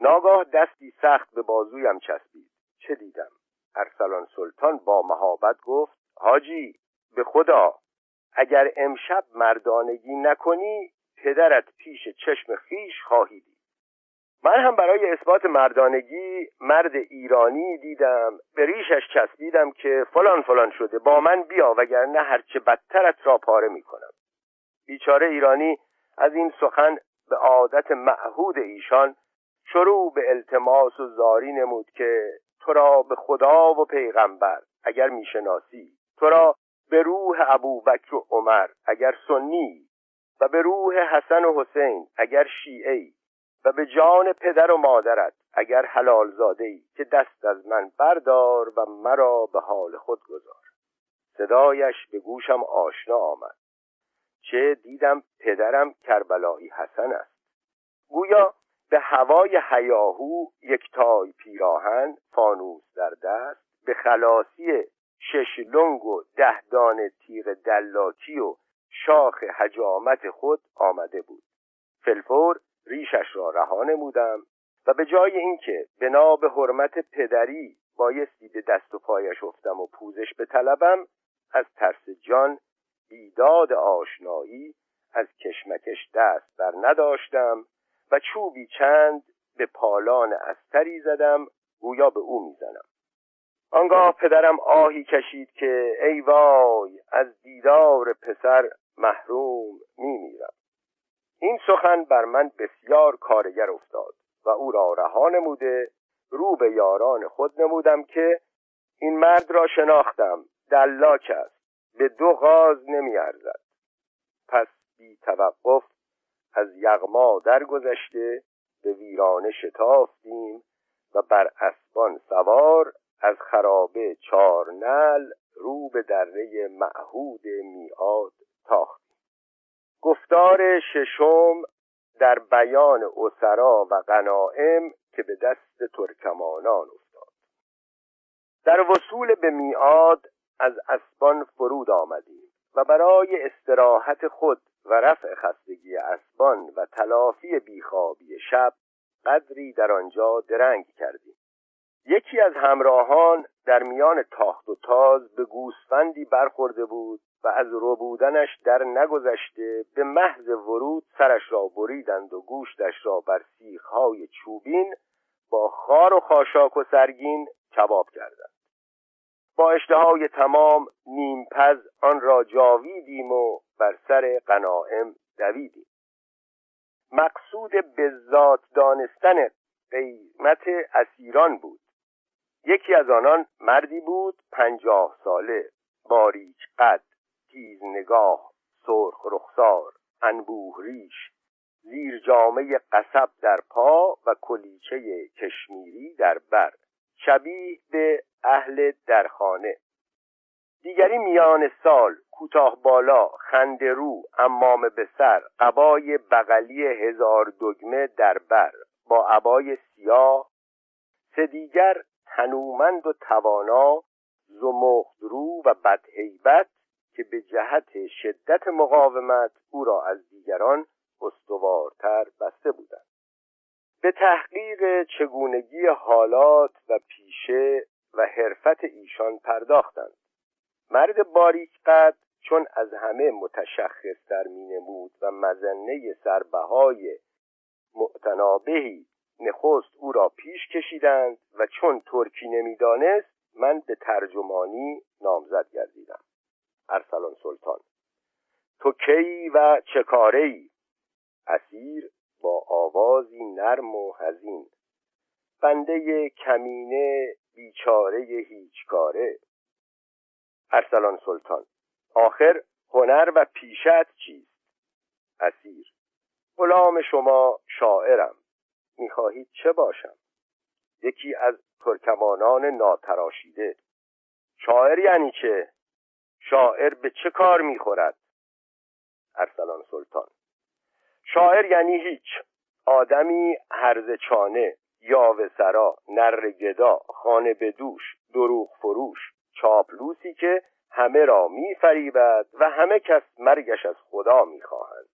ناگاه دستی سخت به بازویم چسبید. چه دیدم؟ ارسلان سلطان با مهابت گفت حاجی به خدا اگر امشب مردانگی نکنی پدرت پیش چشم خیش خواهی دید. من هم برای اثبات مردانگی مرد ایرانی دیدم به ریشش چسبیدم که فلان فلان شده با من بیا وگرنه هرچه بدترت را پاره می‌کنم. بیچاره ایرانی از این سخن به عادت معهود ایشان شروع به التماس و زاری نمود که تو را به خدا و پیغمبر اگر می‌شناسی تو را به روح ابوبکر و عمر اگر سنی و به روح حسن و حسین اگر شیعی و به جان پدر و مادرت اگر حلال زاده ای که دست از من بردار و مرا به حال خود گذار. صدایش به گوشم آشنا آمد. چه دیدم پدرم کربلایی حسن است. گویا به هوای حیاهو یک تای پیراهن فانوس در دست به خلاصی شش لنگ و ده دانه تیغ دلاکی و شاخ حجامت خود آمده بود. فلفور ریشش را رها نمودم و به جای اینکه بنا به حرمت پدری بایستی به دست و پایش افتم و پوزش به طلبم از ترس جان بیداد آشنایی از کشمکش دست بر نداشتم. و چوبی چند به پالان استری زدم گویا به او می‌زنم. آنگاه پدرم آهی کشید که ای وای از دیدار پسر محروم میمیرم. این سخن بر من بسیار کارگر افتاد و او را رها نموده رو به یاران خود نمودم که این مرد را شناختم دلاک است به دو غاز نمیارزد. پس بی توقف از یغما درگذشته به ویرانه شتافتیم و بر اسبان سوار از خرابه چارنل رو به دره معهود میعاد تاختیم. گفتار ششم در بیان اسرا و غنائم که به دست ترکمانان افتاد. در وصول به میعاد از اسبان فرود آمدیم و برای استراحت خود و رفع خستگی اسبان و تلافی بیخوابی شب قدری در آنجا درنگ کردیم. یکی از همراهان در میان تاخت و تاز به گوسفندی برخورده بود و از ربودنش در نگذشته به محض ورود سرش را بریدند و گوشتش را بر سیخهای چوبین با خار و خاشاک و سرگین کباب کردند. با اشتهای تمام نیمپز آن را جاویدیم و بر سر قنائم دویدیم. مقصود بذات دانستن قیمت اسیران بود. یکی از آنان مردی بود پنجاه ساله باریک قد تیز نگاه سرخ رخسار انبوه ریش زیر جامعه قصب در پا و کلیچه کشمیری در بر. شبیه به اهل درخانه. دیگری میان سال کوتاه بالا خنده رو امام به سر قبای بغلی هزار دگمه در بر با عبای سیاه. سه دیگر تنومند و توانا زمخدرو و بدهیبت که به جهت شدت مقاومت او را از دیگران استوارتر بسته بودند. به تحقیق چگونگی حالات و پیشه و حرفت ایشان پرداختند. مرد باریک قد چون از همه متشخصتر می نمود و مزنه سربهای معتنابهی نخست او را پیش کشیدند و چون ترکی نمی‌دانست من به ترجمانی نامزد گردیدم. ارسلان سلطان تو کی و چه کاره اسیر با آوازی نرم و حزین. بنده کمینه بیچاره هیچ کاره ارسلان سلطان آخر هنر و پیشت چیست؟ اسیر غلام شما شاعرم می‌خواهید چه باشم؟ یکی از ترکمانان ناتراشیده. شاعر یعنی چه؟ شاعر به چه کار می‌خورد؟ ارسلان سلطان شاعر یعنی هیچ. آدمی هرز چانه یاوه سرا نر گدا خانه بدوش دروغ فروش چاپلوسی که همه را میفریبد و همه کس مرگش از خدا می‌خواهند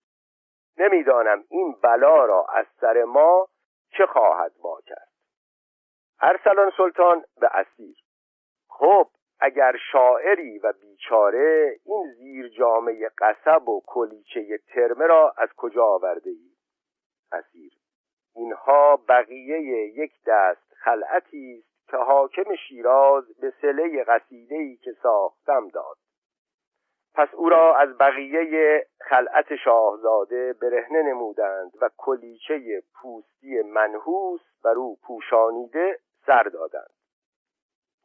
نمی‌دانم این بلا را از سر ما چه خواهد وا کرد ارسلان سلطان به اسیر. خب اگر شاعری و بیچاره این زیر جامعه قصب و کلیچه ترمه را از کجا آورده ای؟ اسیر. اینها بقیه یک دست خلعتی است که حاکم شیراز به سله ای که ساختم داد. پس او را از بقیه خلعت شاهزاده برهنه نمودند و کلیچه پوستی منحوس بر او پوشانیده سر دادند.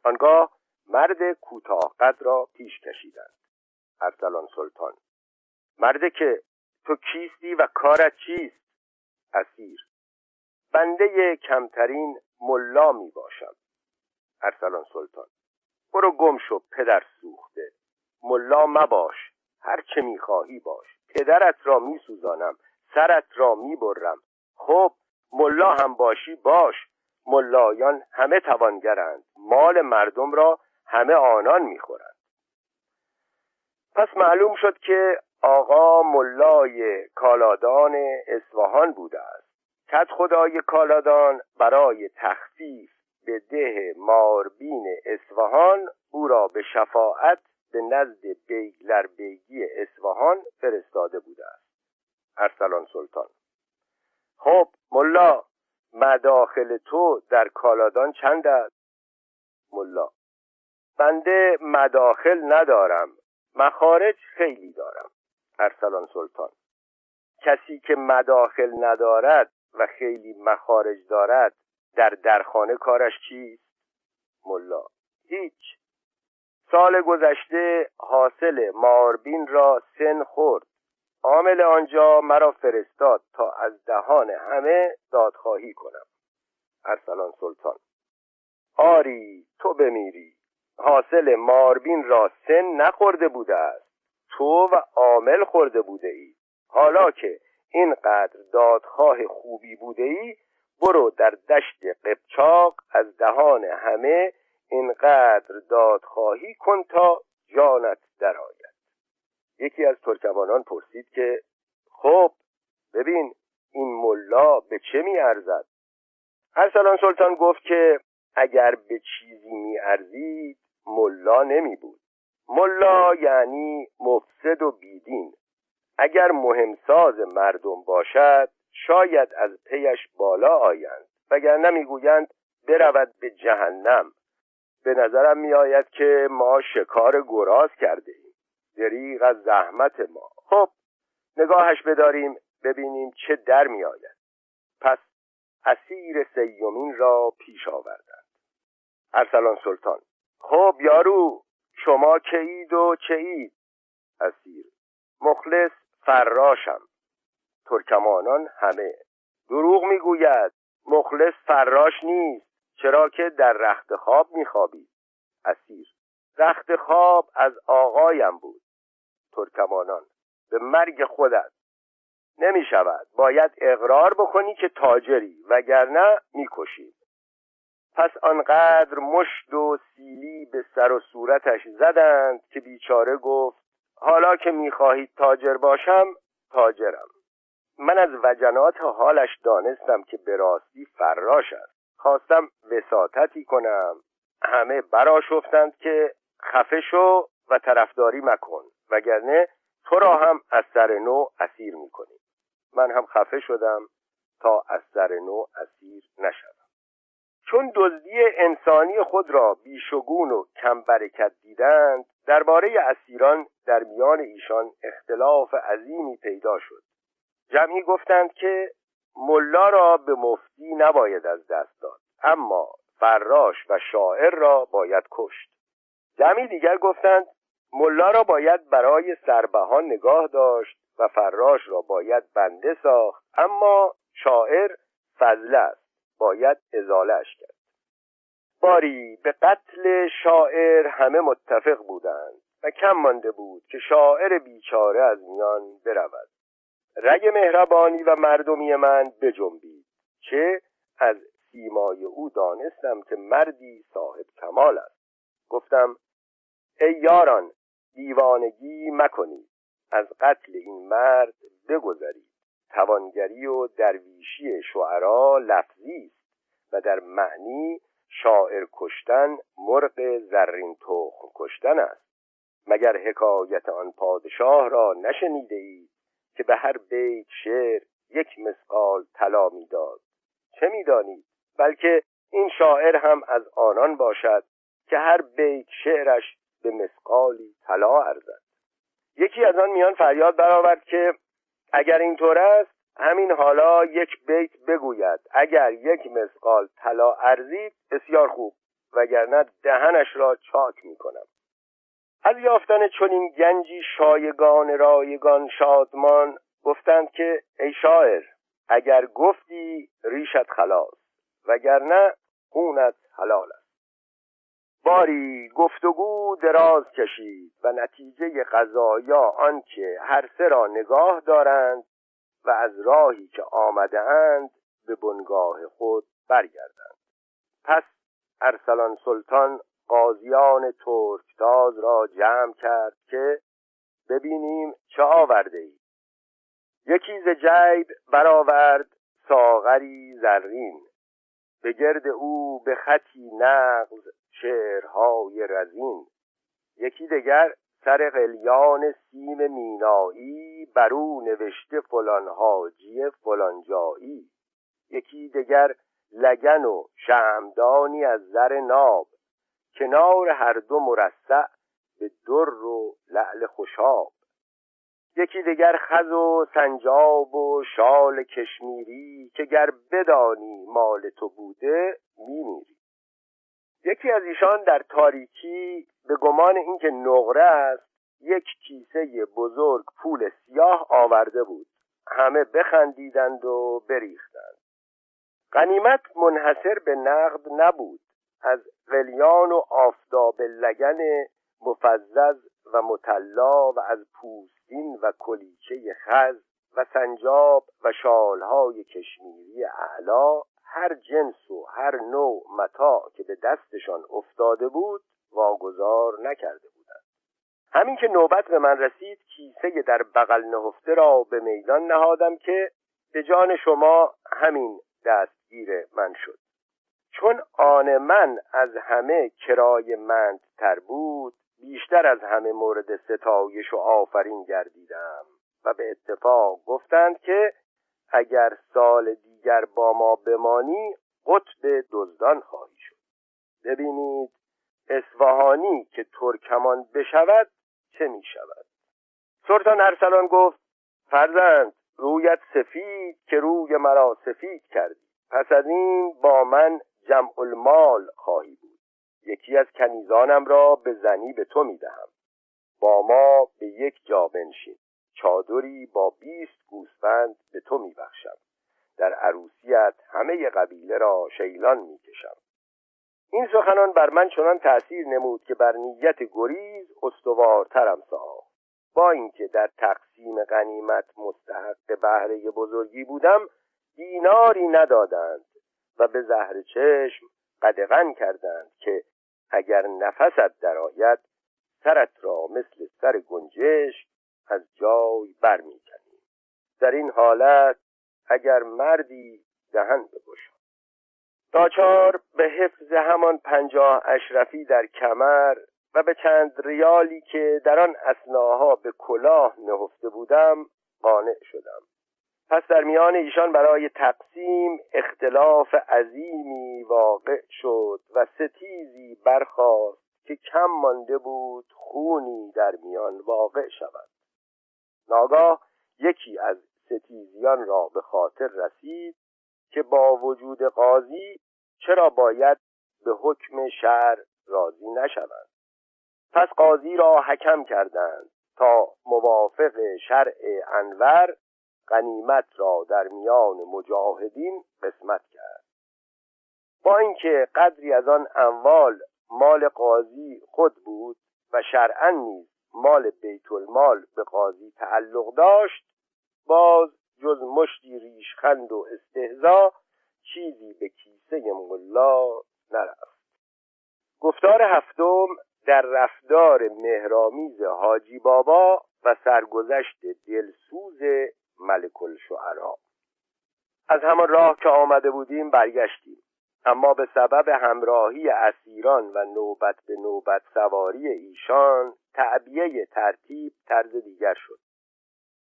آنگاه مرد کوتاه قد را پیش کشیدند. ارسلان سلطان مرد که تو کیستی و کارت چیست؟ اسیر بنده کمترین ملا می باشم. ارسلان سلطان برو گم شو پدر سوخته. ملا مباش هر چه می‌خواهی باش. پدرت را میسوزانم سرت را می‌برم خب ملا هم باشی باش. ملایان همه توانگرند. مال مردم را همه آنان می‌خورند. پس معلوم شد که آقا ملای کالادان اصفهان بوده است. کت خدای کالادان برای تخفیف به ده ماربین اصفهان او را به شفاعت به نزد بیگلر بیگی اصفهان فرستاده بوده است. ارسلان سلطان. خب ملا مداخل تو در کالادان چند است؟ ملا. بنده مداخل ندارم. مخارج خیلی دارم. ارسلان سلطان. کسی که مداخل ندارد و خیلی مخارج دارد در درخانه کارش چیست؟ ملا. هیچ. سال گذشته حاصل ماربین را سن خورد. عامل آنجا مرا فرستاد تا از دهان همه دادخواهی کنم. ارسلان سلطان. آری تو بمیری. حاصل ماربین را سن نخورده بوده است. تو و عامل خورده بوده ای. حالا که اینقدر دادخواه خوبی بوده ای برو در دشت قبچاق از دهان همه اینقدر دادخواهی کن تا جانت درآید. یکی از ترکمانان پرسید که خب ببین این ملا به چه میارزد ارسلان سلطان گفت که اگر به چیزی میارزید ملا نمی بود. ملا یعنی مفسد و بیدین. اگر مهمساز مردم باشد شاید از پیش بالا آیند. وگرنه می‌گویند برود به جهنم. به نظرم میآید که ما شکار گراز کرده ایم. دریغ از زحمت ما. خب نگاهش بداریم ببینیم چه در میآید. پس اسیر سیومین را پیش آوردند. ارسلان سلطان خب یارو شما کهید و چهید اسیر. مخلص فراشم. ترکمانان همه. دروغ می‌گوید. مخلص فراش نیست. چرا که در رخت خواب میخوابید اسیر. رخت خواب از آقایم بود. ترکمانان به مرگ خودت. نمی شود باید اقرار بکنی که تاجری وگرنه می‌کشید پس آنقدر مشت و سیلی به سر و صورتش زدند که بیچاره گفت حالا که می‌خواهید تاجر باشم تاجرم. من از وجنات حالش دانستم که به راستی فراش است. خواستم وساطتی کنم. همه براشفتند که خفه شو و طرفداری مکن وگرنه تو را هم از سر نو اسیر می‌کنیم. من هم خفه شدم تا از سر نو اسیر نشوم. چون دزدی انسانی خود را بیشگون و کم برکت دیدند درباره اسیران در میان ایشان اختلاف عظیمی پیدا شد. جمعی گفتند که ملا را به مفتی نباید از دست داد اما فراش و شاعر را باید کشت. جمعی دیگر گفتند ملا را باید برای سربهان نگاه داشت و فراش را باید بنده ساخت اما شاعر فضله است. باید ازالش کرد. باری به قتل شاعر همه متفق بودند و کم مانده بود که شاعر بیچاره از میان برود. رگ مهربانی و مردمی من بجنبید چه از سیمای او دانستم که مردی صاحب کمال است. گفتم ای یاران دیوانگی مکنید از قتل این مرد بگذرید. توانگری و درویشی شعرا لفظی است و در معنی شاعر کشتن مرغ زرین تخم کشتن است. مگر حکایت آن پادشاه را نشنیده اید که به هر بیت شعر یک مسقال طلا می‌داد؟ چه می‌دانید؟ بلکه این شاعر هم از آنان باشد که هر بیت شعرش به مسقالی طلا ارزد. یکی از آن میان فریاد برآورد که اگر اینطور است همین حالا یک بیت بگوید. اگر یک مسقال طلا ارزید بسیار خوب وگرنه دهنش را چاک می‌کنم از یافتن چنین گنجی شایگان رایگان شادمان گفتند که ای شاعر اگر گفتی ریشت خلاص وگرنه خونت حلال است. باری گفتگو دراز کشید و نتیجه قضایا آنکه هر سه را نگاه دارند و از راهی که آمده اند به بنگاه خود برگردند. پس ارسلان سلطان قاضیان ترکتاز را جمع کرد که ببینیم چه آورده ای یکی ز جیب برآورد ساغری زرین. به گرد او به خطی نغز شعرهای رزین. یکی دگر سر قلیان سیم مینایی بر او نوشته فلان حاجی فلان جایی. یکی دگر لگن و شمدانی از زر ناب. کنار هر دو مرصع به در و لعل خوشاب. یکی دیگر خز و سنجاب و شال کشمیری که گر بدانی مال تو بوده میمیری. یکی از ایشان در تاریکی به گمان اینکه نقره است یک کیسه بزرگ پول سیاه آورده بود. همه بخندیدند و بریختند. غنیمت منحصر به نقد نبود. از قلیان و آفتاب لگن مفزز و مطلا و از پوستین و کلیچه خز و سنجاب و شالهای کشمیری اعلا هر جنس و هر نوع متا که به دستشان افتاده بود واگذار نکرده بودند. همین که نوبت به من رسید کیسه در بغل نهفته را به میدان نهادم که به جان شما همین دستگیر من شد. چون آن من از همه کرای مند تر بود بیشتر از همه مورد ستایش و آفرین گردیدم و به اتفاق گفتند که اگر سال دیگر با ما بمانی قطب دزدان خواهی شد. ببینید اصفهانی که ترکمان بشود چه می شود. سلطان ارسلان گفت فرزند رویت سفید که روی مرا سفید کردی. پس از این با من جمع المال خواهی بود. یکی از کنیزانم را به زنی به تو می‌دهم. با ما به یک جا بنشین. چادری با بیست گوسفند به تو میبخشم. در عروسیت همه قبیله را شیلان می‌کشم. این سخنان بر من چنان تأثیر نمود که بر نیت گریز استوارترم ساخت. با اینکه در تقسیم غنیمت مستحق بهره بزرگی بودم دیناری ندادند و به زهر چشم قدغن کردند که اگر نفست درآید سرت را مثل سر گنجش از جای برمیکنیم در این حالت اگر مردی دهن بگشا. ناچار به حفظ همان پنجاه اشرفی در کمر و به چند ریالی که در آن اسناها به کلاه نهفته بودم قانع شدم. پس در میان ایشان برای تقسیم اختلاف عظیمی واقع شد و ستیزی برخاست که کم مانده بود خونی در میان واقع شود. ناگاه یکی از ستیزیان را به خاطر رسید که با وجود قاضی چرا باید به حکم شهر راضی نشوند. پس قاضی را حکم کردند تا موافق شرع انور غنیمت را در میان مجاهدین قسمت کرد. با اینکه قدری از آن اموال مال قاضی خود بود و شرعا نیز مال بیت المال به قاضی تعلق داشت باز جز مشتی ریشخند و استهزا چیزی به کیسه ملا نرفت. گفتار هفتم در رفتار مهرامیز حاجی بابا و سرگذشت دلسوز ملک الشعرا. از همان راه که آمده بودیم برگشتیم. اما به سبب همراهی اسیران و نوبت به نوبت سواری ایشان تعبیه ترتیب طرز دیگر شد.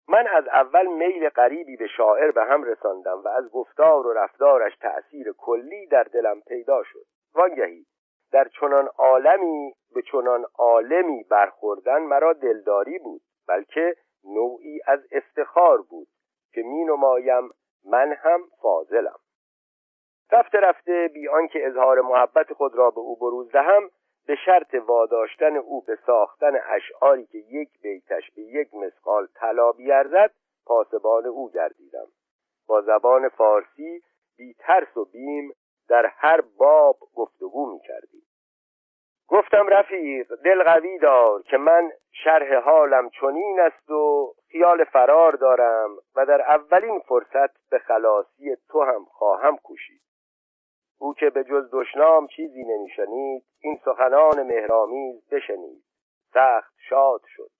من از اول میل غریبی به شاعر به هم رساندم و از گفتار و رفتارش تأثیر کلی در دلم پیدا شد. وانگهی در چنان عالمی به چنان عالمی برخوردن مرا دلداری بود بلکه نوعی از افتخار بود که می نمایم من هم فاضلم. رفته رفته بی آنکه اظهار محبت خود را به او بروز دهم به شرط واداشتن او به ساختن اشعاری که یک بیتش به یک مسقال طلا بیارزد پاسبان او گردیدم. با زبان فارسی بی ترس و بیم در هر باب گفتگو می کردیم گفتم رفیق دل قوی دار که من شرح حالم چنین است و خیال فرار دارم و در اولین فرصت به خلاصی تو هم خواهم کوشید. او که به جز دشنام چیزی نمیشنید این سخنان مهرامیز بشنید. سخت شاد شد.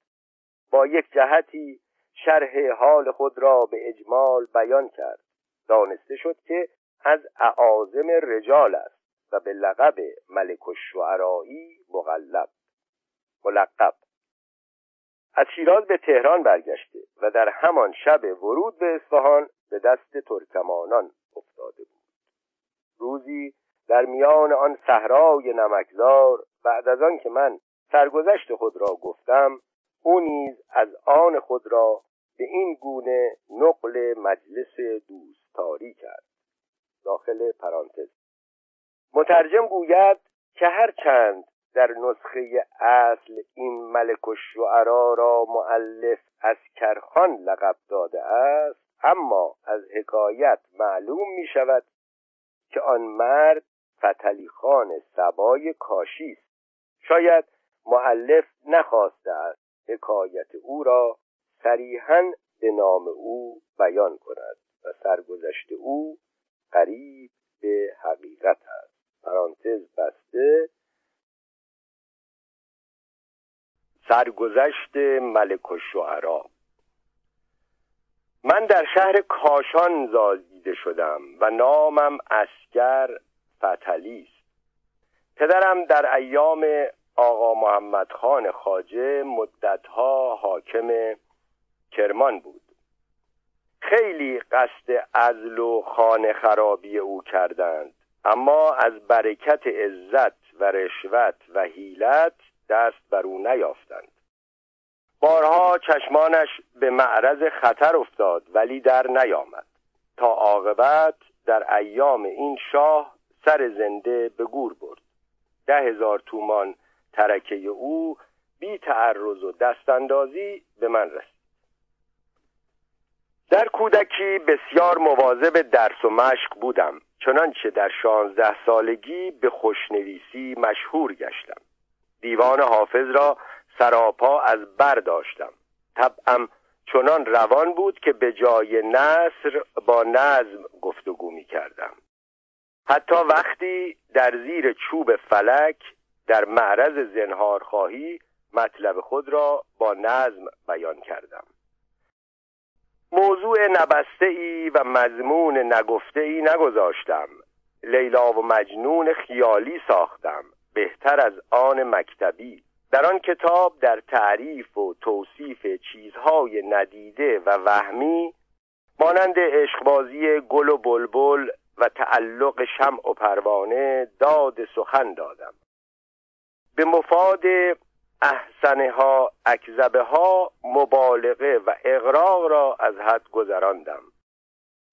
با یک جهتی شرح حال خود را به اجمال بیان کرد. دانسته شد که از اعاظم رجال است. و به لقب ملک الشعرایی مغلب ملقب. از شیراز به تهران برگشته و در همان شب ورود به اصفهان به دست ترکمانان افتاده بود. روزی در میان آن صحرای نمکزار بعد از آن که من سرگذشت خود را گفتم او نیز از آن خود را به این گونه نقل مجلس دوستاری کرد. داخل پرانتز. مترجم گوید که هر چند در نسخه اصل این ملک الشعرا را معلف از کرخان لقب داده است اما از حکایت معلوم می شود که آن مرد فتلی خان سبای کاشی است. شاید معلف نخواسته است حکایت او را صریحا به نام او بیان کند و سرگذشت او قریب به حقیقت است. پرانتز بسته. سرگذشت ملک الشعرا من در شهر کاشان زازیده شدم و نامم اسکر فتلی است. پدرم در ایام آقا محمد خان خاجه مدتها حاکم کرمان بود. خیلی قصد ازل و خانه خرابی او کردند. اما از برکت عزت و رشوت و حیلت دست بر او نیافتند. بارها چشمانش به معرض خطر افتاد ولی در نیامد. تا عاقبت در ایام این شاه سر زنده به گور برد. ده هزار تومان ترکه او بی تعرض و دستاندازی به من رسید. در کودکی بسیار مواظب درس و مشق بودم. چنانچه در شانزده سالگی به خوشنویسی مشهور گشتم. دیوان حافظ را سراپا از بر داشتم. طبعم چنان روان بود که به جای نصر با نظم گفتگو می کردم. حتی وقتی در زیر چوب فلک در معرض زنهار خواهی مطلب خود را با نظم بیان کردم. موضوع نبسته ای و مضمون نگفته ای نگذاشتم. لیلا و مجنون خیالی ساختم بهتر از آن مکتبی. در آن کتاب در تعریف و توصیف چیزهای ندیده و وهمی مانند عشقبازی گل و بلبل و تعلق شمع و پروانه داد سخن دادم. به مفاد احسنه ها اکذبه ها مبالغه و اقراق را از حد گذراندم.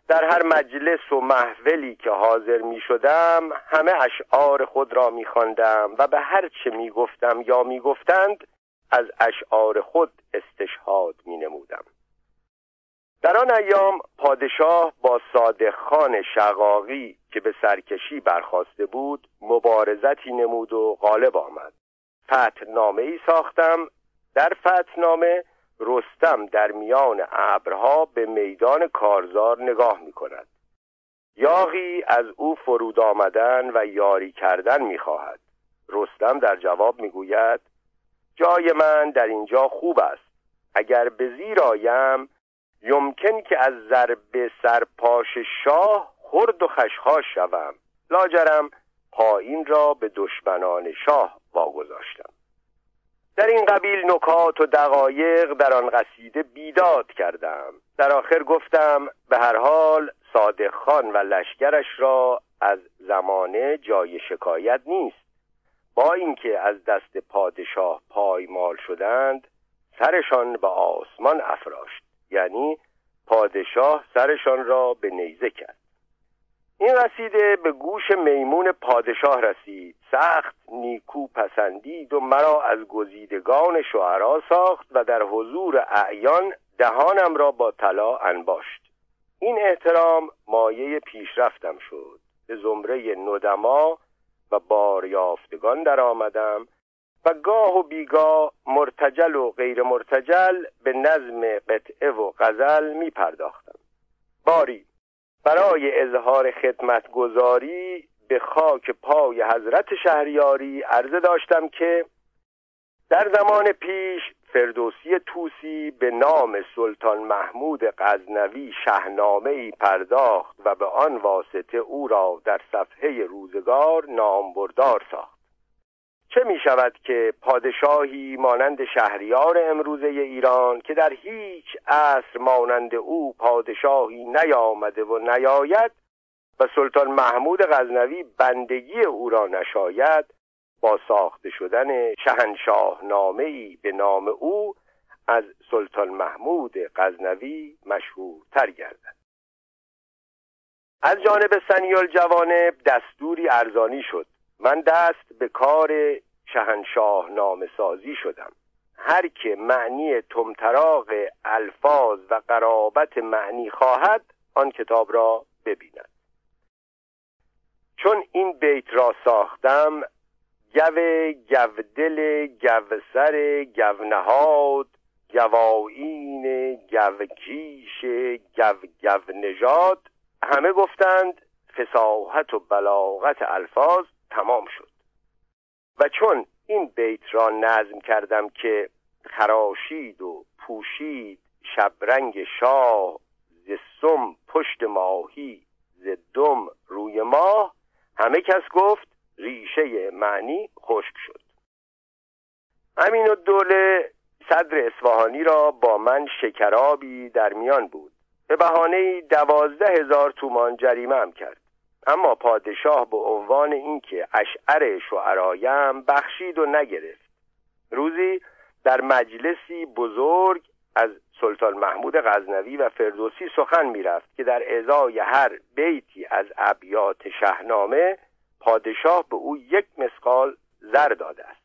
در هر مجلس و محولی که حاضر می شدم همه اشعار خود را می خواندم و به هر چه می گفتم یا می گفتند از اشعار خود استشهاد می نمودم در آن ایام پادشاه با صادق خان شقاقی که به سرکشی برخواسته بود مبارزتی نمود و غالب آمد. فتنامه ای ساختم. در فتنامه رستم در میان ابرها به میدان کارزار نگاه می کند یاغی از او فرود آمدن و یاری کردن می خواهد رستم در جواب می گوید جای من در اینجا خوب است. اگر به زیر آیم یمکن که از ضرب سرپاش شاه خرد و خشخاش شوم. لاجرم پایین را به دشمنان شاه واگذاشتم. در این قبیل نکات و دقایق در آن قصیده بیداد کردم. در آخر گفتم به هر حال صادق خان و لشکرش را از زمانه جای شکایت نیست. با اینکه از دست پادشاه پایمال شدند سرشان به آسمان افراشت. یعنی پادشاه سرشان را به نیزه کرد. این قصیده به گوش میمون پادشاه رسید. سخت نیکو پسندید و مرا از گزیدگان شعرا ساخت و در حضور اعیان دهانم را با طلا انباشت. این احترام مایه پیشرفتم شد. به زمره ندما و باریافتگان در آمدم و گاه و بیگاه مرتجل و غیر مرتجل به نظم قطعه و غزل می پرداختم باری برای اظهار خدمتگذاری به خاک پای حضرت شهریاری عرضه داشتم که در زمان پیش فردوسی توسی به نام سلطان محمود غزنوی شهنامه ای پرداخت و به آن واسطه او را در صفحه روزگار نامبردار ساخت. چه می شود که پادشاهی مانند شهریار امروزه ایران که در هیچ عصر مانند او پادشاهی نیامده و نیاید و سلطان محمود غزنوی بندگی او را نشاید با ساخته شدن شهنشاه نامه به نام او از سلطان محمود غزنوی مشهورتر گردد. از جانب سنیال جوانب دستوری ارزانی شد. من دست به کار شهنشاه نام سازی شدم. هر که معنی تمتراغ الفاظ و قرابت معنی خواهد آن کتاب را ببیند. چون این بیت را ساختم گو گودل گوسر گونهاد گواین گوکیش گو گو نژاد همه گفتند فساحت و بلاغت الفاظ تمام شد. و چون این بیت را نظم کردم که خراشید و پوشید شبرنگ شاه ز سم پشت ماهی ز دم روی ماه همه کس گفت ریشه معنی خشک شد. امین و دوله صدر اصفهانی را با من شکرابی در میان بود. به بهانه دوازده هزار تومان جریمه هم کرد. اما پادشاه به عنوان اینکه اشعر شعرایم بخشید و نگرفت. روزی در مجلسی بزرگ از سلطان محمود غزنوی و فردوسی سخن می‌رفت که در ازای هر بیتی از ابیات شهنامه پادشاه به او یک مسقال زر داده است.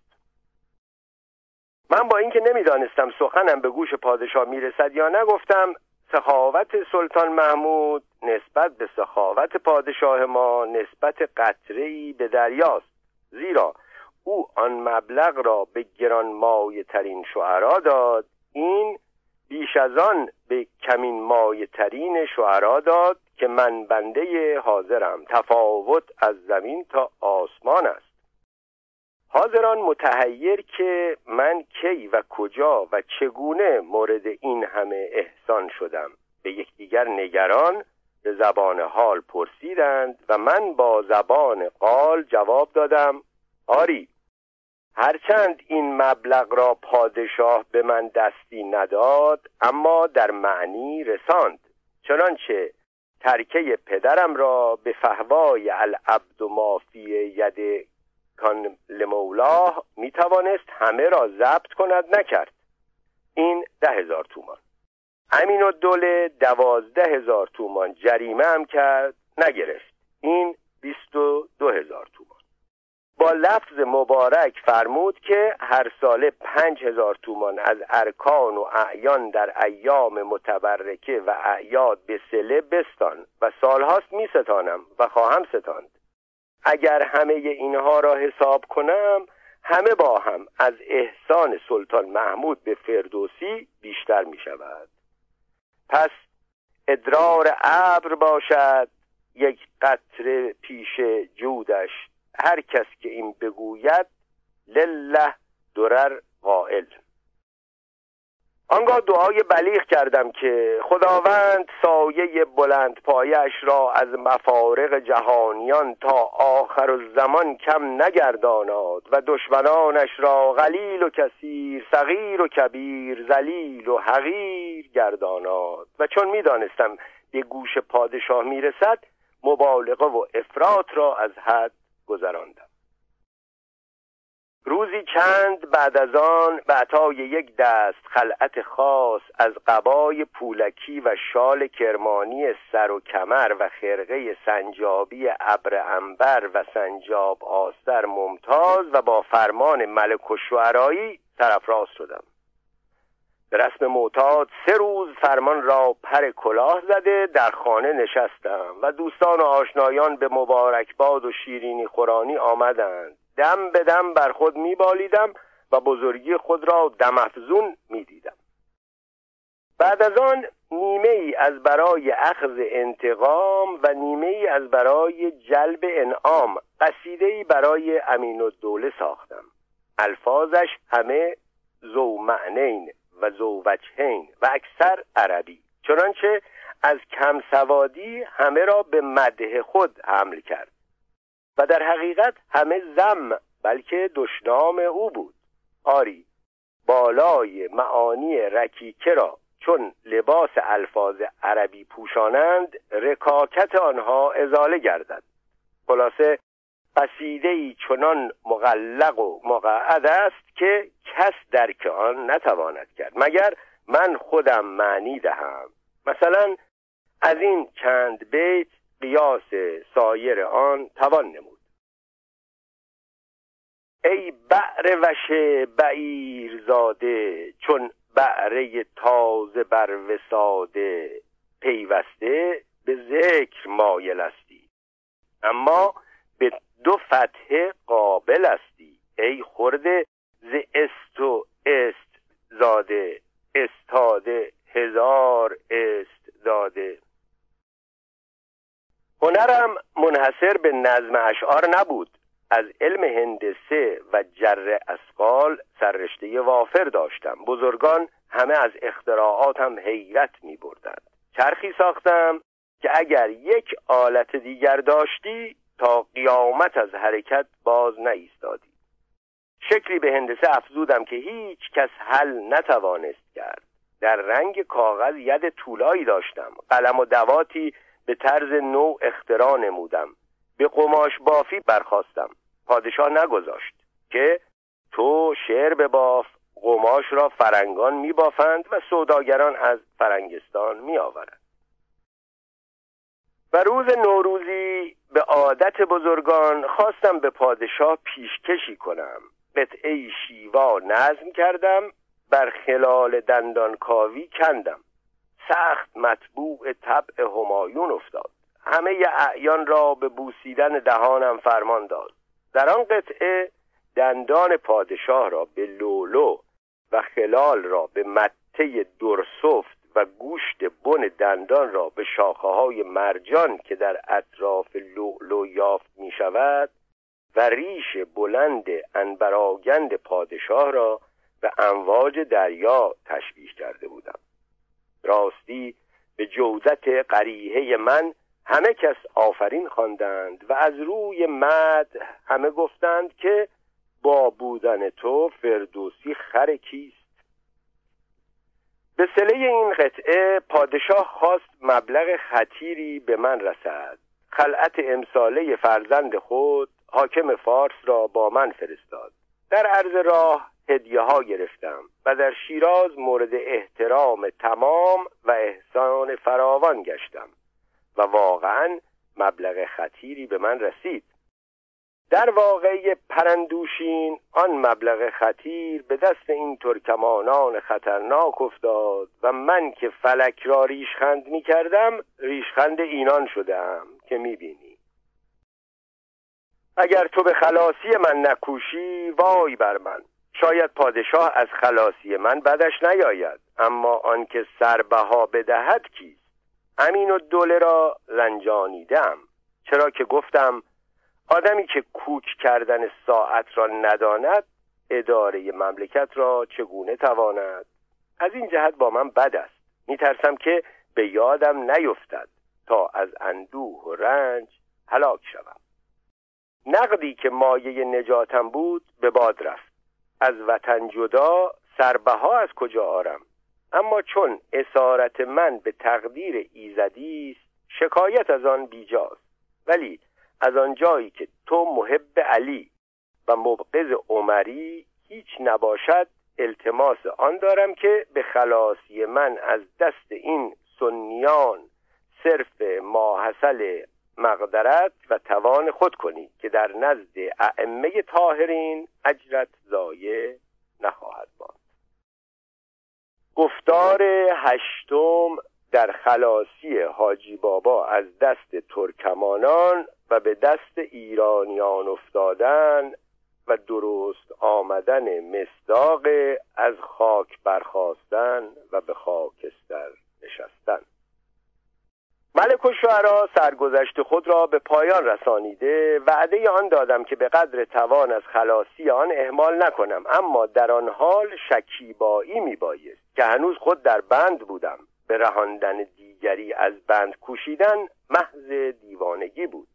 من با اینکه نمی‌دانستم سخنم به گوش پادشاه می‌رسد یا نگفتم سخاوت سلطان محمود نسبت به سخاوت پادشاه ما نسبت قطری به دریاست. زیرا او آن مبلغ را به گران ترین شعرا داد این بیش از آن به کمین مایه ترین شعرا داد که من بنده حاضرم تفاوت از زمین تا آسمان است. حاضران متحیر که من کی و کجا و چگونه مورد این همه احسان شدم. به یکدیگر نگران به زبان حال پرسیدند و من با زبان قال جواب دادم آری هرچند این مبلغ را پادشاه به من دستی نداد اما در معنی رساند. چنانچه ترکه پدرم را به فهوای العبد و مافی ید کان لمولاه می توانست همه را ضبط کند نکرد. این ده هزار تومان. امین و دوله دوازده هزار تومان جریمه هم کرد نگرفت. این بیست و دو هزار تومان. با لفظ مبارک فرمود که هر ساله پنج هزار تومان از ارکان و اعیان در ایام متبرکه و اعیاد به سله بستان و سالهاست می ستانم و خواهم ستاند. اگر همه اینها را حساب کنم همه با هم از احسان سلطان محمود به فردوسی بیشتر می شود. پس ادرار ابر باشد یک قطره پیش جودش. هر کس که این بگوید لله درر قائل. آنگاه دعای بلیغ کردم که خداوند سایه بلند پایش را از مفارق جهانیان تا آخر و زمان کم نگرداناد و دشمنانش را غلیل و کثیر صغیر و کبیر زلیل و حقیر گرداناد و چون می‌دانستم به گوش پادشاه می‌رسد مبالغه و افراط را از حد گذراندم. روزی چند بعد از آن به عطای یک دست خلعت خاص از قبای پولکی و شال کرمانی سر و کمر و خرقه سنجابی ابر انبر و سنجاب آستر ممتاز و با فرمان ملک و شعرایی طرفراز شدم. به رسم معتاد سه روز فرمان را پر کلاه زده در خانه نشستم و دوستان و آشنایان به مبارکباد و شیرینی خورانی آمدند. دم به دم بر خود میبالیدم و بزرگی خود را دمافزون می‌دیدم. بعد از آن نیمه ای از برای اخذ انتقام و نیمه ای از برای جلب انعام قصیده ای برای امین الدوله ساختم. الفاظش همه زو معنین و زووجهین و اکثر عربی. چنانچه از کم سوادی همه را به مده خود حمل کرد. و در حقیقت همه زم بلکه دشنام او بود. آری بالای معانی رکیکه را چون لباس الفاظ عربی پوشانند رکاکت آنها ازاله گردد. خلاصه قصیده ای چنان مغلق و مقعد است که کس درک آن نتواند کرد. مگر من خودم معنی دهم؟ مثلا از این چند بیت قیاس سایر آن توان نمود. ای بعر وش بعیر زاده چون بعره تازه بر وساده پیوسته به ذکر مایل استی. اما به دو فتحه قابل استی. ای خورده ز است و است زاده استاده هزار است داده. هنرم منحصر به نظم اشعار نبود. از علم هندسه و جر اسقال سررشته وافر داشتم. بزرگان همه از اختراعاتم حیرت می بردند چرخی ساختم که اگر یک آلت دیگر داشتی تا قیامت از حرکت باز نایستادی. شکلی به هندسه افزودم که هیچ کس حل نتوانست کرد. در رنگ کاغذ ید طولایی داشتم. قلم و دواتی به طرز نوع اختراع نمودم. به قماش بافی برخواستم پادشاه نگذاشت که تو شعر بباف قماش را فرنگان میبافند و سوداگران از فرنگستان میآورند. و روز نوروزی به عادت بزرگان خواستم به پادشاه پیشکشی کنم. قطعه شیوا نظم کردم بر خلال دندانکاوی کندم. سخت مطبوع طبع همایون افتاد. همه اعیان را به بوسیدن دهانم فرمان داد. در آن قطعه دندان پادشاه را به لولو و خلال را به مته درسفت و گوشت بن دندان را به شاخه های مرجان که در اطراف لولو یافت می شود و ریش بلند انبراگند پادشاه را به امواج دریا تشبیه کرده بودم. راستی به جودت قریحه من همه کس آفرین خواندند و از روی مد همه گفتند که با بودن تو فردوسی خر کیست. به سله این قطعه پادشاه خواست مبلغ خطیری به من رسد. خلعت امساله فرزند خود حاکم فارس را با من فرستاد. در عرض راه هدیه ها گرفتم و در شیراز مورد احترام تمام و احسان فراوان گشتم و واقعا مبلغ خطیری به من رسید. در واقعی پرندوشین آن مبلغ خطیر به دست این ترکمانان خطرناک افتاد و من که فلک را ریشخند می کردم ریشخند اینان شدم که می بینی اگر تو به خلاصی من نکوشی وای بر من. شاید پادشاه از خلاصی من بدش نیاید اما آنکه سربها بدهد کیست؟ امین و دوله را رنجانیدم چرا که گفتم آدمی که کوک کردن ساعت را نداند اداره مملکت را چگونه تواند؟ از این جهت با من بد است. میترسم که به یادم نیفتد تا از اندوه و رنج هلاک شوم. نقدی که مایه نجاتم بود به باد رفت. از وطن جدا سربها از کجا آرم؟ اما چون اسارت من به تقدیر ایزدی است شکایت از آن بیجاست. ولی از آنجایی که تو محب علی و مبغض عمری هیچ نباشد التماس آن دارم که به خلاصی من از دست این سنیان صرف ماحصل مقدرت و توان خود کنی که در نزد ائمه طاهرین اجرت ضایع نخواهد ماند. گفتار هشتم در خلاصی حاجی بابا از دست ترکمانان و به دست ایرانیان افتادن و درست آمدن مصداق از خاک برخواستن و به خاکستر نشستن. ملک و شعرا سرگذشت خود را به پایان رسانیده. وعده آن دادم که به قدر توان از خلاصی آن اهمال نکنم. اما در آن حال شکیبایی میبایست که هنوز خود در بند بودم. به رهاندن دیگری از بند کوشیدن محض دیوانگی بود.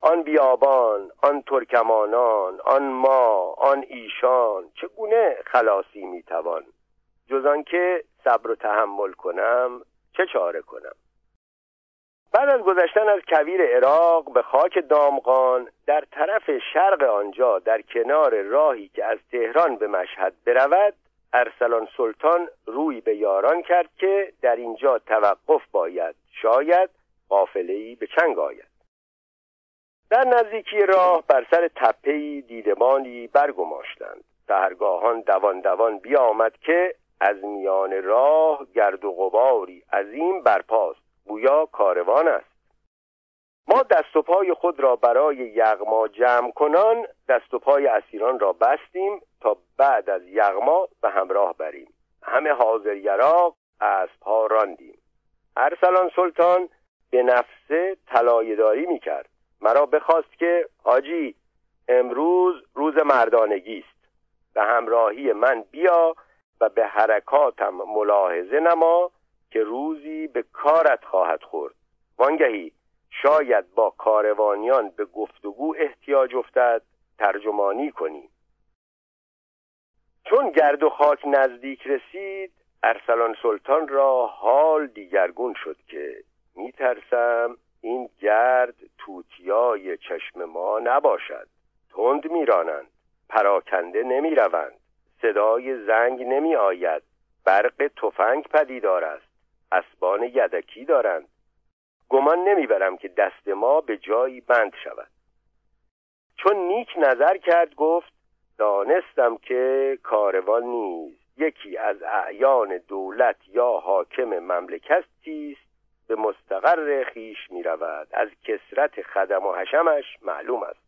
آن بیابان آن ترکمانان آن ما آن ایشان چگونه خلاصی می‌توان جز آنکه صبر و تحمل کنم چه چاره کنم؟ بعد از گذشتن از کویر عراق به خاک دامغان در طرف شرق آنجا در کنار راهی که از تهران به مشهد برود ارسلان سلطان روی به یاران کرد که در اینجا توقف باید. شاید قافلهای به چنگ آید. در نزدیکی راه بر سر تپهای دیدمانی برگماشتند. سهرگاهان دوان دوان بیامد که از میان راه گرد و غباری عظیم برپاست. گویا کاروان است. ما دست و پای خود را برای یغما جمع کنان دست و پای اسیران را بستیم تا بعد از یغما به همراه بریم. همه حاضر یراق اسبها راندیم. ارسلان سلطان به نفسه طلایهداری می‌کرد. مرا بخواست که حاجی امروز روز مردانگی است. به همراهی من بیا و به حرکاتم ملاحظه نما که روزی به کارت خواهد خورد. وانگهی شاید با کاروانیان به گفتگو احتیاج افتد ترجمانی کنی چون گرد و خاک نزدیک رسید ارسلان سلطان را حال دیگرگون شد که میترسم این گرد توتیای چشم ما نباشد. تند میرانند پراکنده نمی‌روند صدای زنگ نمی آید برق تفنگ پدیدار است. اسبان یدکی دارند. گمان نمی‌برم که دست ما به جایی بند شود. چون نیک نظر کرد گفت دانستم که کاروان نیز یکی از اعیان دولت یا حاکم مملکتی است به مستقر خیش می رود از کسرت خدم و حشمش معلوم است.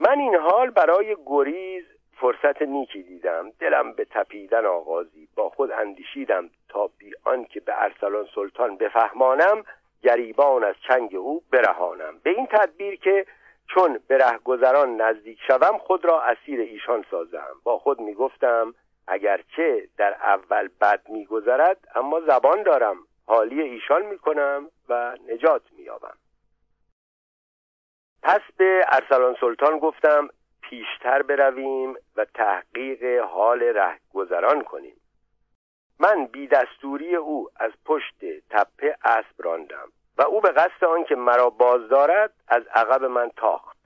من این حال برای گریز فرصت نیکی دیدم. دلم به تپیدن آغازی با خود اندیشیدم تا بی که به ارسلان سلطان بفهمانم گریبان از چنگ او برهانم. به این تدبیر که چون به رهگذران نزدیک شوم خود را اسیر ایشان سازم. با خود می‌گفتم اگرچه در اول بد میگذرد اما زبان دارم. حالی ایشان می‌کنم و نجات مییابم. پس به ارسلان سلطان گفتم پیشتر برویم و تحقیق حال رهگذران کنیم. من بی دستوری او از پشت تپه اسب راندم و او به قصد آنکه مرا باز دارد از عقب من تاخت.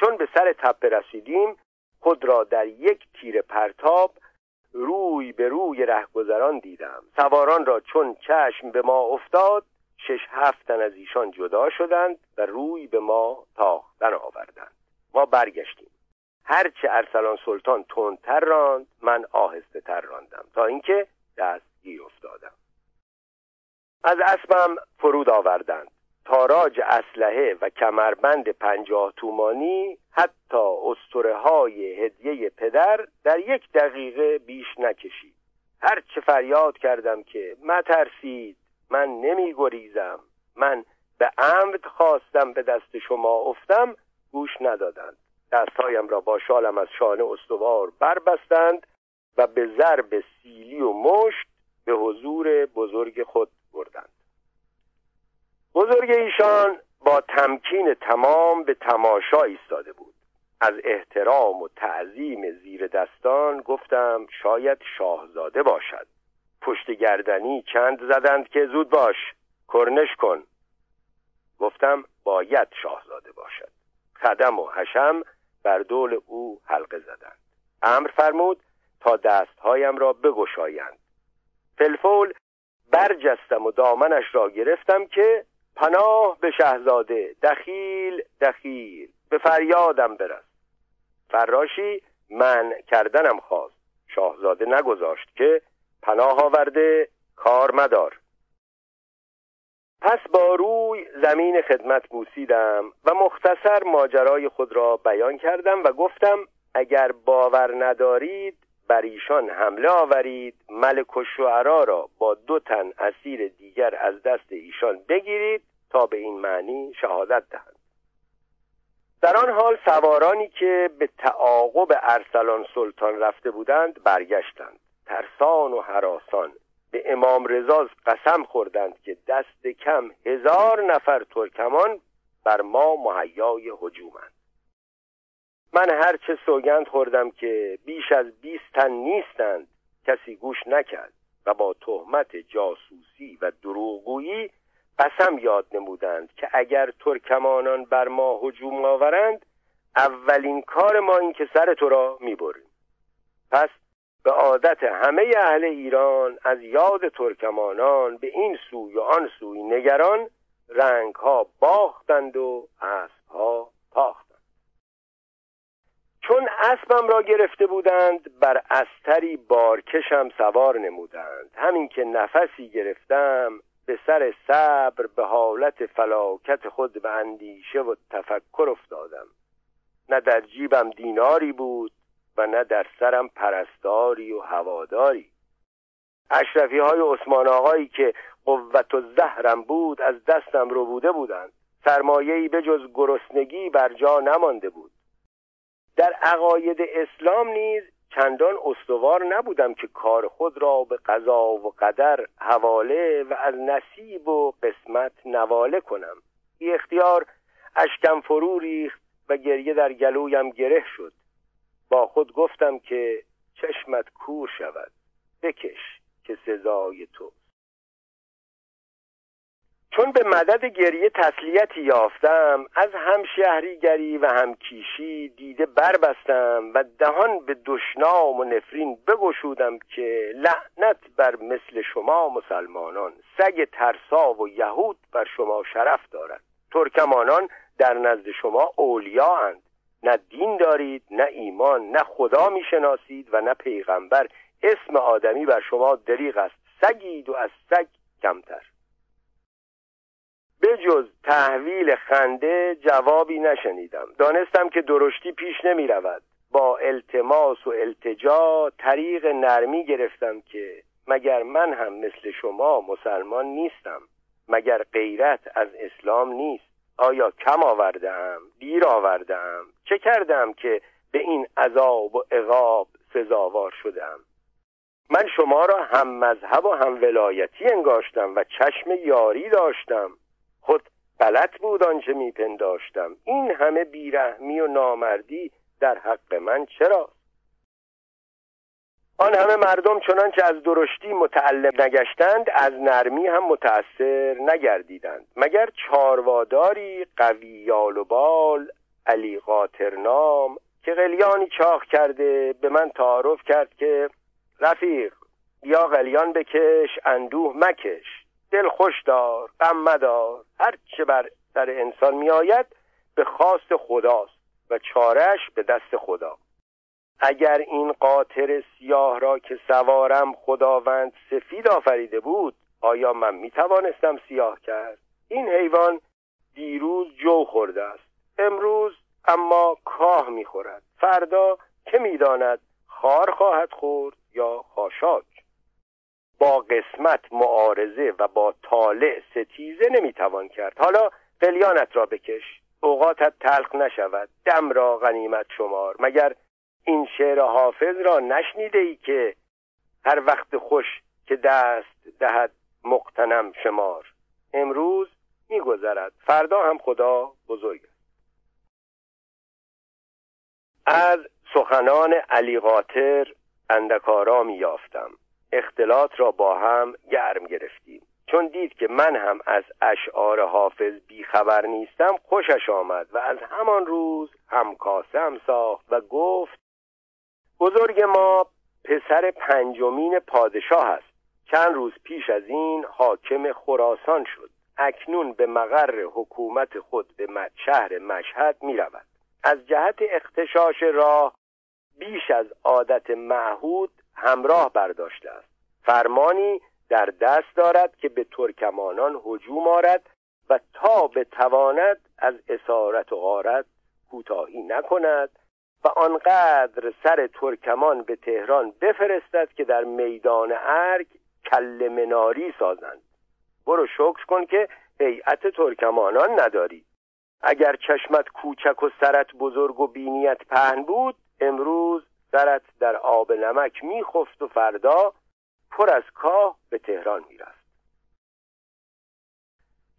چون به سر تپه رسیدیم خود را در یک تیر پرتاب روی به روی رهگذران دیدم. سواران را چون چشم به ما افتاد شش هفتن از ایشان جدا شدند و روی به ما تاختن آوردند. ما برگشتیم. هرچه ارسلان سلطان تندتر راند من آهسته تر راندم تا اینکه دستگیر افتادم. از اسبم فرود آوردند. تاراج اسلحه و کمربند پنجاه تومانی حتی استوره های هدیه پدر در یک دقیقه بیش نکشید. هرچه فریاد کردم که مترسید من نمی گریزم من به عمد خواستم به دست شما افتم گوش ندادند. دستهایم را با شالم از شانه استوار بربستند و به ضرب سیلی و مشت به حضور بزرگ خود بردند. بزرگ ایشان با تمکین تمام به تماشا ایستاده بود. از احترام و تعظیم زیر دستان گفتم شاید شاهزاده باشد. پشت گردنی چند زدند که زود باش کرنش کن. گفتم باید شاهزاده باشد. خدم و حشم بر دول او حلقه زدند. امر فرمود تا دستهایم را بگشایند. فلفول برجستم و دامنش را گرفتم که پناه به شهزاده دخیل دخیل به فریادم برس. فراشی من کردنم خواست. شاهزاده نگذاشت که پناه آورده کار مدار. پس با روی زمین خدمت بوسیدم و مختصر ماجرای خود را بیان کردم و گفتم اگر باور ندارید بر ایشان حمله آورید ملک و شعرا را با دو تن اسیر دیگر از دست ایشان بگیرید تا به این معنی شهادت دهند. در آن حال سوارانی که به تعاقب ارسلان سلطان رفته بودند برگشتند. ترسان و حراسان به امام رضا قسم خوردند که دست کم هزار نفر ترکمان بر ما مهیای هجومند. من هرچه سوگند خوردم که بیش از بیست تن نیستند کسی گوش نکرد و با تهمت جاسوسی و دروغگویی قسم یاد نمودند که اگر ترکمانان بر ما هجوم آورند اولین کار ما این که سر تو را می‌بریم. پس به عادت همه اهل ایران از یاد ترکمانان به این سوی و آن سوی نگران رنگ ها باختند و اسب ها تاختند. چون اسبم را گرفته بودند بر استری بارکشم سوار نمودند. همین که نفسی گرفتم به سر صبر به حالت فلاکت خود به اندیشه و تفکر افتادم. نه در جیبم دیناری بود و نه در سرم پرستاری و هواداری. اشرفی های عثمان آقایی که قوت و زهرم بود از دستم رو بوده بودند. سرمایهی به جز گرسنگی بر جا نمانده بود. در عقاید اسلام نیز چندان استوار نبودم که کار خود را به قضا و قدر حواله و از نصیب و قسمت نواله کنم. بی اختیار اشکم فرو ریخت و گریه در گلویم گره شد. خود گفتم که چشمت کور شود. بکش که سزای تو چون به مدد گریه تسلیتی یافتم از همشهریگری و همکیشی دیده بربستم و دهان به دشنام و نفرین بگشودم که لعنت بر مثل شما مسلمانان سگ ترسا و یهود بر شما شرف دارد. ترکمانان در نزد شما اند. نه دین دارید نه ایمان نه خدا می‌شناسید و نه پیغمبر. اسم آدمی بر شما دریغ است. سگید و از سگ کمتر. به جز تحویل خنده جوابی نشنیدم. دانستم که درشتی پیش نمی رود با التماس و التجا طریق نرمی گرفتم که مگر من هم مثل شما مسلمان نیستم مگر غیرت از اسلام نیست. آیا کم آوردم؟ دیر آوردم؟ چه کردم که به این عذاب و عقاب سزاوار شدم؟ من شما را هم مذهب و هم ولایتی انگاشتم و چشم یاری داشتم. خود غلط بود آنچه میپنداشتم. این همه بیرحمی و نامردی در حق من چرا آن همه مردم چنانچه از درشتی متعلم نگشتند از نرمی هم متأثر نگردیدند. مگر چارواداری قوی یال و بال علی قاطر نام که قلیانی چاخ کرده به من تعارف کرد که رفیق یا قلیان بکش اندوه مکش دل خوش دار غم مدار. هر چه بر در انسان میآید به خواست خداست و چارش به دست خدا. اگر این قاطر سیاه را که سوارم خداوند سفید آفریده بود آیا من می توانستم سیاه کرد؟ این حیوان دیروز جو خورده است. امروز اما کاه می‌خورد. فردا که می‌داند خار خواهد خورد یا خاشاک؟ با قسمت معارضه و با طالع ستیزه نمی‌توان کرد. حالا قلیانت را بکش. اوقاتت تلخ نشود. دم را غنیمت شمار. مگر این شعر حافظ را نشنیده ای که هر وقت خوش که دست دهد مقتنم شمار. امروز میگذرد. فردا هم خدا بزرگ از سخنان علی قاطر اندکارا یافتم اختلاط را با هم گرم گرفتیم. چون دید که من هم از اشعار حافظ بیخبر نیستم خوشش آمد و از همان روز همکاسه هم ساخت و گفت بزرگ ما پسر پنجمین پادشاه است. چند روز پیش از این حاکم خراسان شد. اکنون به مقر حکومت خود به شهر مشهد می رود از جهت اختشاش راه بیش از عادت معهود همراه برداشته است. فرمانی در دست دارد که به ترکمانان هجوم آرد و تا بتواند از اسارت و غارت کوتاهی نکند و آنقدر سر ترکمان به تهران بفرستد که در میدان ارگ کل مناری سازند. برو شکر کن که هیئت ترکمانان نداری. اگر چشمت کوچک و سرت بزرگ و بینیت پهن بود امروز سرت در آب نمک میخفت و فردا پر از کاه به تهران می‌رفت.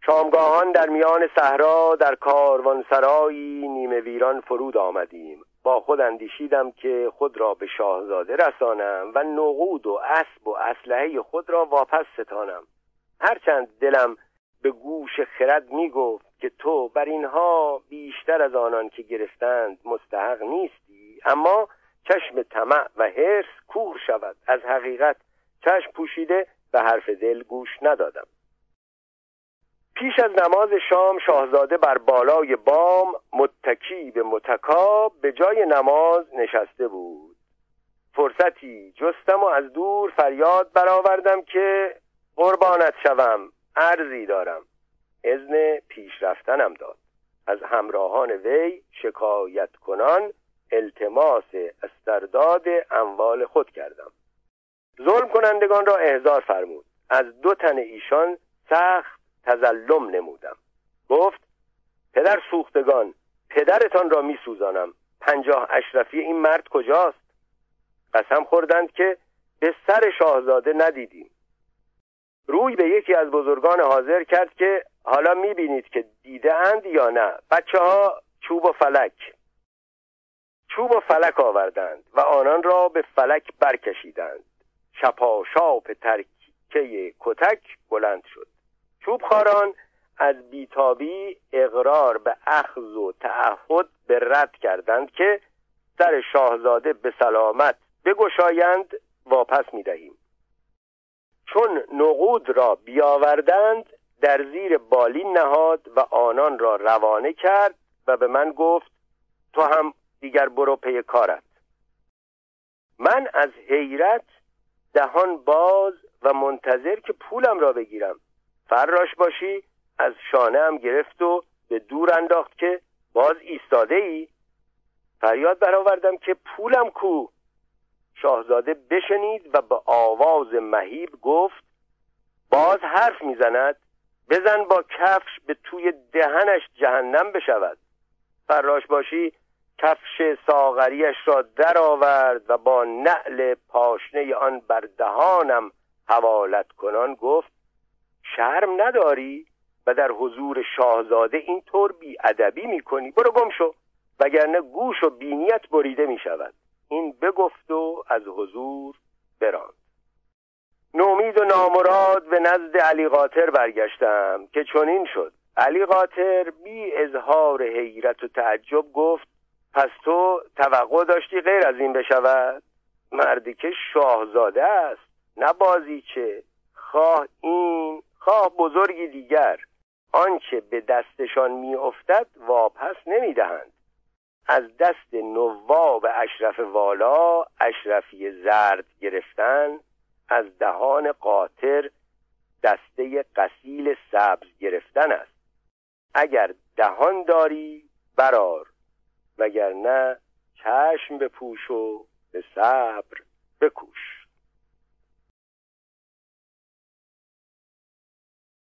شامگاهان در میان صحرا در کاروانسرایی نیمه ویران فرود آمدیم. با خود اندیشیدم که خود را به شاهزاده رسانم و نقود و اسب و اسلحه خود را واپس ستانم. هرچند دلم به گوش خرد می گفت که تو بر اینها بیشتر از آنان که گرفتند مستحق نیستی اما چشم طمع و حرس کور شود. از حقیقت چشم پوشیده به حرف دل گوش ندادم. پیش از نماز شام شاهزاده بر بالای بام متکی به متکا به جای نماز نشسته بود. فرصتی جستم و از دور فریاد برآوردم که قربانت شوم ارزی دارم. اذن پیش رفتنم داد. از همراهان وی شکایت کنان التماس استرداد اموال خود کردم. ظلم کنندگان را احضار فرمود. از دو تن ایشان سخت تزلم نمودم. گفت پدر سوختگان پدرتان را میسوزانم. پنجاه اشرفی این مرد کجاست؟ قسم خوردند که به سر شاهزاده ندیدیم. روی به یکی از بزرگان حاضر کرد که حالا می‌بینید که دیده اند یا نه. بچه ها چوب و فلک. چوب و فلک آوردند و آنان را به فلک برکشیدند. شپاشاپ ترکیه کتک بلند شد. چوب خاران از بیتابی اقرار به اخذ و تعهد به رد کردند که سر شاهزاده به سلامت بگشایند واپس می دهیم چون نقود را بیاوردند در زیر بالین نهاد و آنان را روانه کرد و به من گفت تو هم دیگر برو پی کارت. من از حیرت دهان باز و منتظر که پولم را بگیرم. فراش باشی از شانه هم گرفت و به دور انداخت که باز ایستاده ای فریاد برآوردم که پولم کو. شاهزاده بشنید و به آواز مهیب گفت باز حرف می‌زند بزن با کفش به توی دهنش جهنم بشود. فراش باشی کفش ساغریش را درآورد و با نعل پاشنه آن بر دهانم حوالت کنان گفت شرم نداری و در حضور شاهزاده اینطور بی ادبی می‌کنی. برو گم شو. وگرنه گوش و بینیت بریده می شود این بگفت و از حضور براند. نومید و نامراد به نزد علی قاطر برگشتم که چنین شد. علی قاطر بی اظهار حیرت و تعجب گفت پس تو توقع داشتی غیر از این بشود؟ مردی که شاهزاده است نه بازی چه خواه این خواه بزرگی دیگر آنچه به دستشان میافتد واپس نمی‌دهند. از دست نواب اشرف والا اشرفی زرد گرفتن از دهان قاطر دسته قسیل سبز گرفتن است. اگر دهان داری برار وگرنه چشم بپوش و به صبر بکوش.